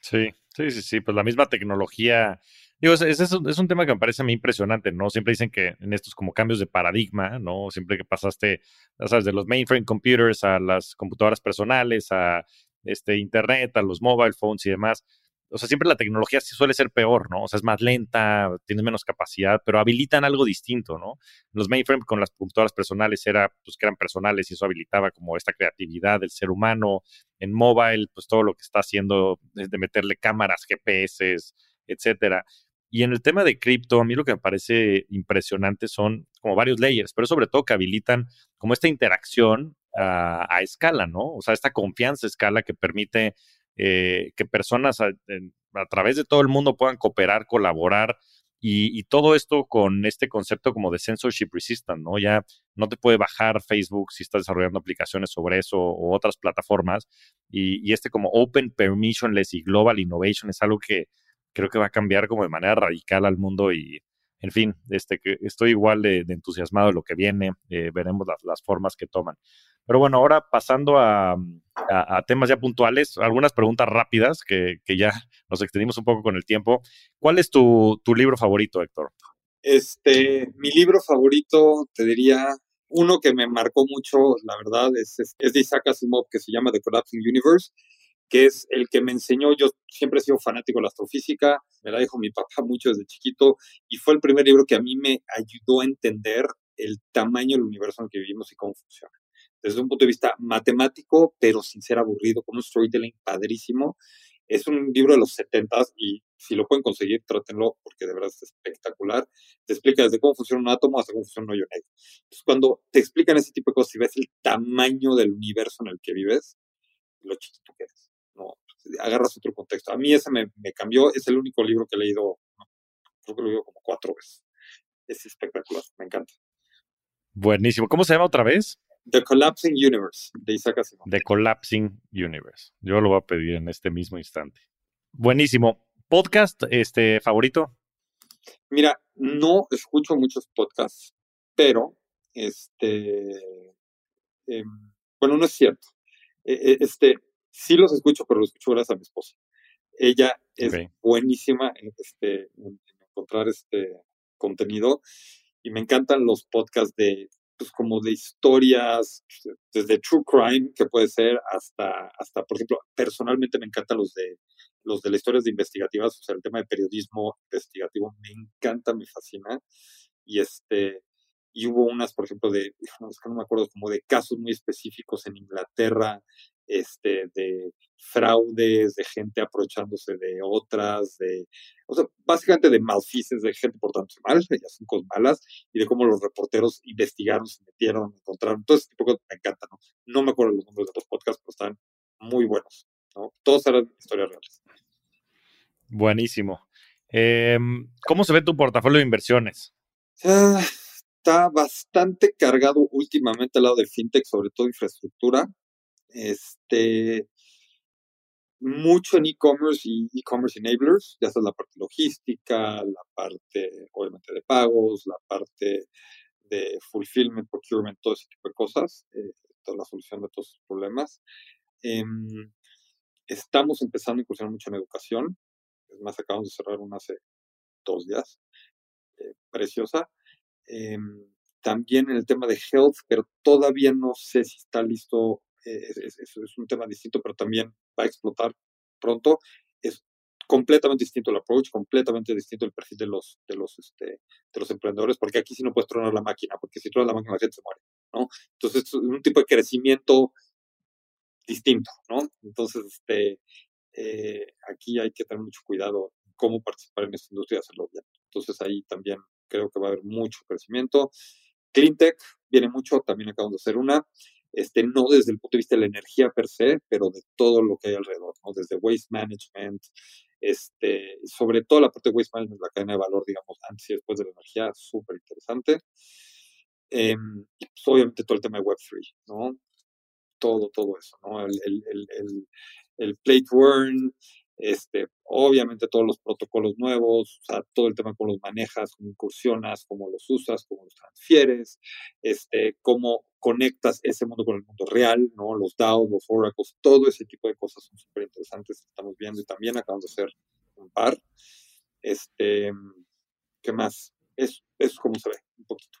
Speaker 2: Sí, sí, sí, sí, pues la misma tecnología Digo, es, es, es, un tema que me parece a mí impresionante, ¿no? Siempre dicen que en estos como cambios de paradigma, ¿no? Siempre que pasaste, ya sabes, de los mainframe computers a las computadoras personales, a este internet, a los mobile phones y demás. O sea, siempre la tecnología suele ser peor, ¿no? O sea, es más lenta, tiene menos capacidad, pero habilitan algo distinto, ¿no? Los mainframe con las computadoras personales era, pues, eran personales y eso habilitaba como esta creatividad del ser humano. En mobile, pues, todo lo que está haciendo de meterle cámaras, GPS, etcétera. Y en el tema de cripto, a mí lo que me parece impresionante son como varios layers, pero sobre todo que habilitan como esta interacción a, escala, ¿no? O sea, esta confianza a escala que permite eh, que personas a, través de todo el mundo puedan cooperar, colaborar Y, todo esto con este concepto como de censorship resistant, ¿no? Ya no te puede bajar Facebook si estás desarrollando aplicaciones sobre eso o otras plataformas. Y, y este como open permissionless y global innovation es algo que creo que va a cambiar como de manera radical al mundo y, en fin, este, que estoy igual de, entusiasmado de lo que viene, eh, veremos las, formas que toman. Pero bueno, ahora pasando a, temas ya puntuales, algunas preguntas rápidas que, ya nos extendimos un poco con el tiempo. ¿Cuál es tu, libro favorito, Héctor?
Speaker 1: Este, mi libro favorito, te diría, uno que me marcó mucho, la verdad, es, es, es de Isaac Asimov, que se llama The Collapsing Universe que es el que me enseñó, yo siempre he sido fanático de la astrofísica, me la dijo mi papá mucho desde chiquito, y fue el primer libro que a mí me ayudó a entender el tamaño del universo en el que vivimos y cómo funciona. Desde un punto de vista matemático, pero sin ser aburrido, con un storytelling padrísimo. Es un libro de los 70 y si lo pueden conseguir, trátenlo porque de verdad es espectacular. Te explica desde cómo funciona un átomo hasta cómo funciona un hoyo negro. Entonces, cuando te explican ese tipo de cosas y ves el tamaño del universo en el que vives, lo chiquito que es no, agarras otro contexto. A mí ese me, cambió, es el único libro que he leído, creo que lo he leído como cuatro veces. Es espectacular, me encanta.
Speaker 2: Buenísimo. ¿Cómo se llama otra vez?
Speaker 1: The Collapsing Universe, de Isaac Asimov.
Speaker 2: The Collapsing Universe. Yo lo voy a pedir en este mismo instante. Buenísimo. ¿Podcast este, favorito?
Speaker 1: Mira, no escucho muchos podcasts, pero este, em, bueno, no es cierto. E, e, este, sí los escucho, pero los escucho gracias a mi esposa. Ella es buenísima en, este, encontrar este contenido y me encantan los podcasts de, pues como de historias, desde true crime, que puede ser, hasta, hasta, por ejemplo, personalmente me encantan los de los de las historias de investigativas, o sea, el tema de periodismo investigativo me encanta, me fascina. Y este, y hubo unas, por ejemplo, de, no, no me acuerdo, como de casos muy específicos en Inglaterra, este, de fraudes, de gente aprovechándose de otras, de, o sea, básicamente de malfices, de gente portándose mal, ya son cosas malas, y de cómo los reporteros investigaron, se metieron, encontraron, todo ese tipo de cosas me encantan, ¿no? No me acuerdo los nombres de los podcasts, pero están muy buenos, ¿no? Todos eran historias reales.
Speaker 2: Buenísimo. Em, ¿Cómo se ve tu portafolio de inversiones?
Speaker 1: Ah, está bastante cargado últimamente al lado del fintech, sobre todo infraestructura. Este, mucho en e-commerce y e-commerce enablers, ya sea la parte logística, la parte obviamente de pagos, la parte de fulfillment, procurement, todo ese tipo de cosas, eh, toda la solución de todos esos problemas. Em, estamos empezando a incursionar mucho en educación, es más, acabamos de cerrar una hace dos días, eh, preciosa. Em, también en el tema de health, pero todavía no sé si está listo eh, es, es, un tema distinto, pero también va a explotar pronto. Es completamente distinto el approach, completamente distinto el perfil de los, de los, este, de los emprendedores, porque aquí sí no puedes tronar la máquina, porque si tronas la máquina la gente se muere, ¿no? Entonces es un tipo de crecimiento distinto, ¿no? Entonces, este, eh, aquí hay que tener mucho cuidado en cómo participar en esta industria y hacerlo bien. Entonces ahí también creo que va a haber mucho crecimiento. Cleantech viene mucho, también acabamos de hacer una este, no desde el punto de vista de la energía per se, pero de todo lo que hay alrededor, ¿no? desde waste management, este, sobre todo la parte de waste management, la cadena de valor, digamos, antes y después de la energía, súper interesante. Em, pues, obviamente todo el tema de Web3, ¿no? Todo, todo eso, ¿no? El, el, el, el plate worn, este, obviamente todos los protocolos nuevos, todo el tema cómo los manejas, cómo incursionas, cómo los usas, cómo los transfieres, este, cómo conectas ese mundo con el mundo real, ¿no? Los DAOs, los oracles, todo ese tipo de cosas son súper interesantes, estamos viendo y también acabamos de hacer un par. Este, ¿qué más? Es, es como se ve, un poquito.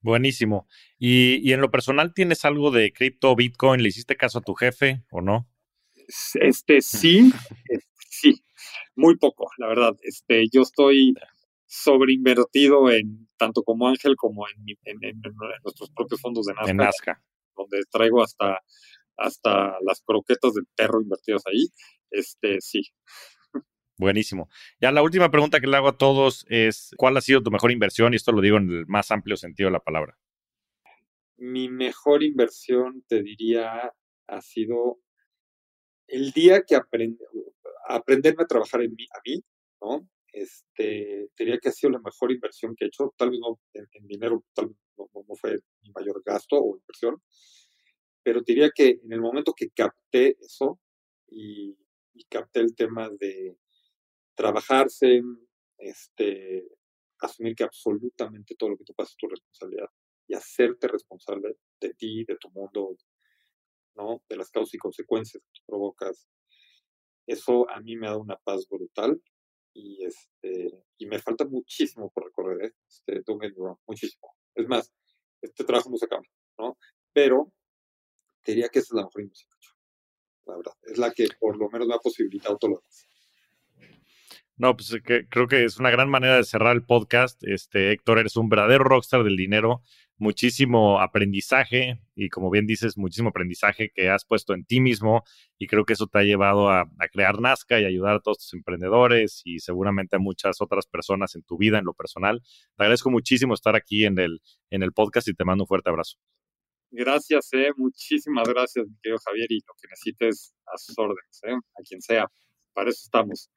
Speaker 2: Buenísimo. ¿Y, ¿Y en lo personal tienes algo de cripto, Bitcoin? ¿Le hiciste caso a tu jefe o no?
Speaker 1: Este, sí, sí, muy poco, la verdad. Este, yo estoy sobreinvertido en tanto como Ángel como en, nuestros propios fondos de Nazca,
Speaker 2: Nazca.
Speaker 1: donde traigo hasta hasta las croquetas del perro invertidas ahí. Este, sí.
Speaker 2: Buenísimo. Ya la última pregunta que le hago a todos es, ¿cuál ha sido tu mejor inversión? Y esto lo digo en el más amplio sentido de la palabra.
Speaker 1: Mi mejor inversión, te diría, ha sido el día que aprenderme a trabajar en mí, a mí, ¿no? este, diría que ha sido la mejor inversión que he hecho, tal vez no en, dinero, tal vez no, fue mi mayor gasto o inversión, pero diría que en el momento que capté eso y, capté el tema de trabajarse, este, asumir que absolutamente todo lo que tú pasa es tu responsabilidad y hacerte responsable de ti, de tu mundo, ¿no? De las causas y consecuencias que provocas. Eso a mí me ha dado una paz brutal y este y me falta muchísimo por recorrer, ¿eh? este, don't get me wrong, muchísimo. Es más, este trabajo no se acaba, ¿no? Pero diría que esa es la mejor inversión la verdad. Es la que por lo menos me ha posibilitado todo lo demás.
Speaker 2: No, pues que, creo que es una gran manera de cerrar el podcast. Este, Héctor, eres un verdadero rockstar del dinero. Muchísimo aprendizaje y como bien dices, muchísimo aprendizaje que has puesto en ti mismo y creo que eso te ha llevado a, crear Nazca y ayudar a todos tus emprendedores y seguramente a muchas otras personas en tu vida, en lo personal. Te agradezco muchísimo estar aquí en el, en el podcast y te mando un fuerte abrazo.
Speaker 1: Gracias, eh. muchísimas gracias, mi querido Javier, y lo que necesites a sus órdenes, eh. a quien sea. Para eso estamos.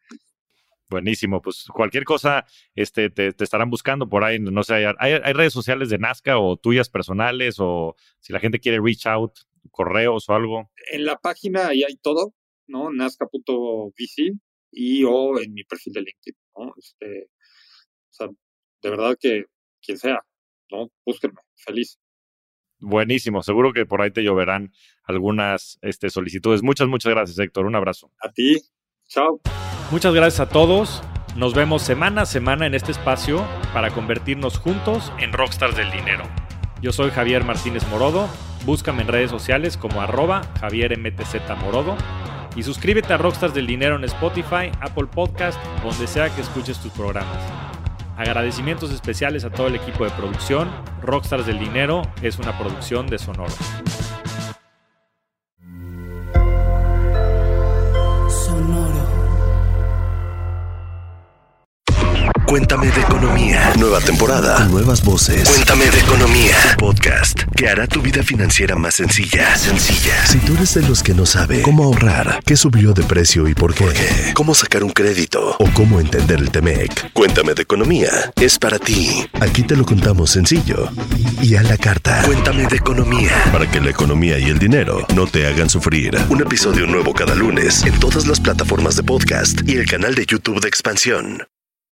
Speaker 2: Buenísimo, pues cualquier cosa este, te, estarán buscando por ahí, no sé, hay, redes sociales de Nazca o tuyas personales o si la gente quiere reach out, correos o algo.
Speaker 1: En la página ahí hay todo, ¿no? Nazca.vc y o en mi perfil de LinkedIn, ¿no? Este, o sea, de verdad que quien sea, ¿no? Búsquenme, feliz.
Speaker 2: Buenísimo, seguro que por ahí te lloverán algunas este, solicitudes. Muchas, muchas gracias, Héctor. Un abrazo.
Speaker 1: A ti. Chao.
Speaker 2: Muchas gracias a todos. Nos vemos semana a semana en este espacio para convertirnos juntos en rockstars del dinero. Yo soy Javier Martínez Morodo. Búscame en redes sociales como arroba Javier MTZ Morodo. Y suscríbete a Rockstars del Dinero en Spotify, Apple Podcast, donde sea que escuches tus programas. Agradecimientos especiales a todo el equipo de producción. Rockstars del Dinero es una producción de Sonoro.
Speaker 3: Cuéntame de economía. Nueva temporada. Nuevas voces. Cuéntame de economía. podcast que hará tu vida financiera más sencilla. Sencilla. Si tú eres de los que no sabe cómo ahorrar, qué subió de precio y por qué, cómo sacar un crédito o cómo entender el Temec. Cuéntame de economía. Es para ti. Aquí te lo contamos sencillo y a la carta. Cuéntame de economía. Para que la economía y el dinero no te hagan sufrir. Un episodio nuevo cada lunes en todas las plataformas de podcast y el canal de YouTube de Expansión.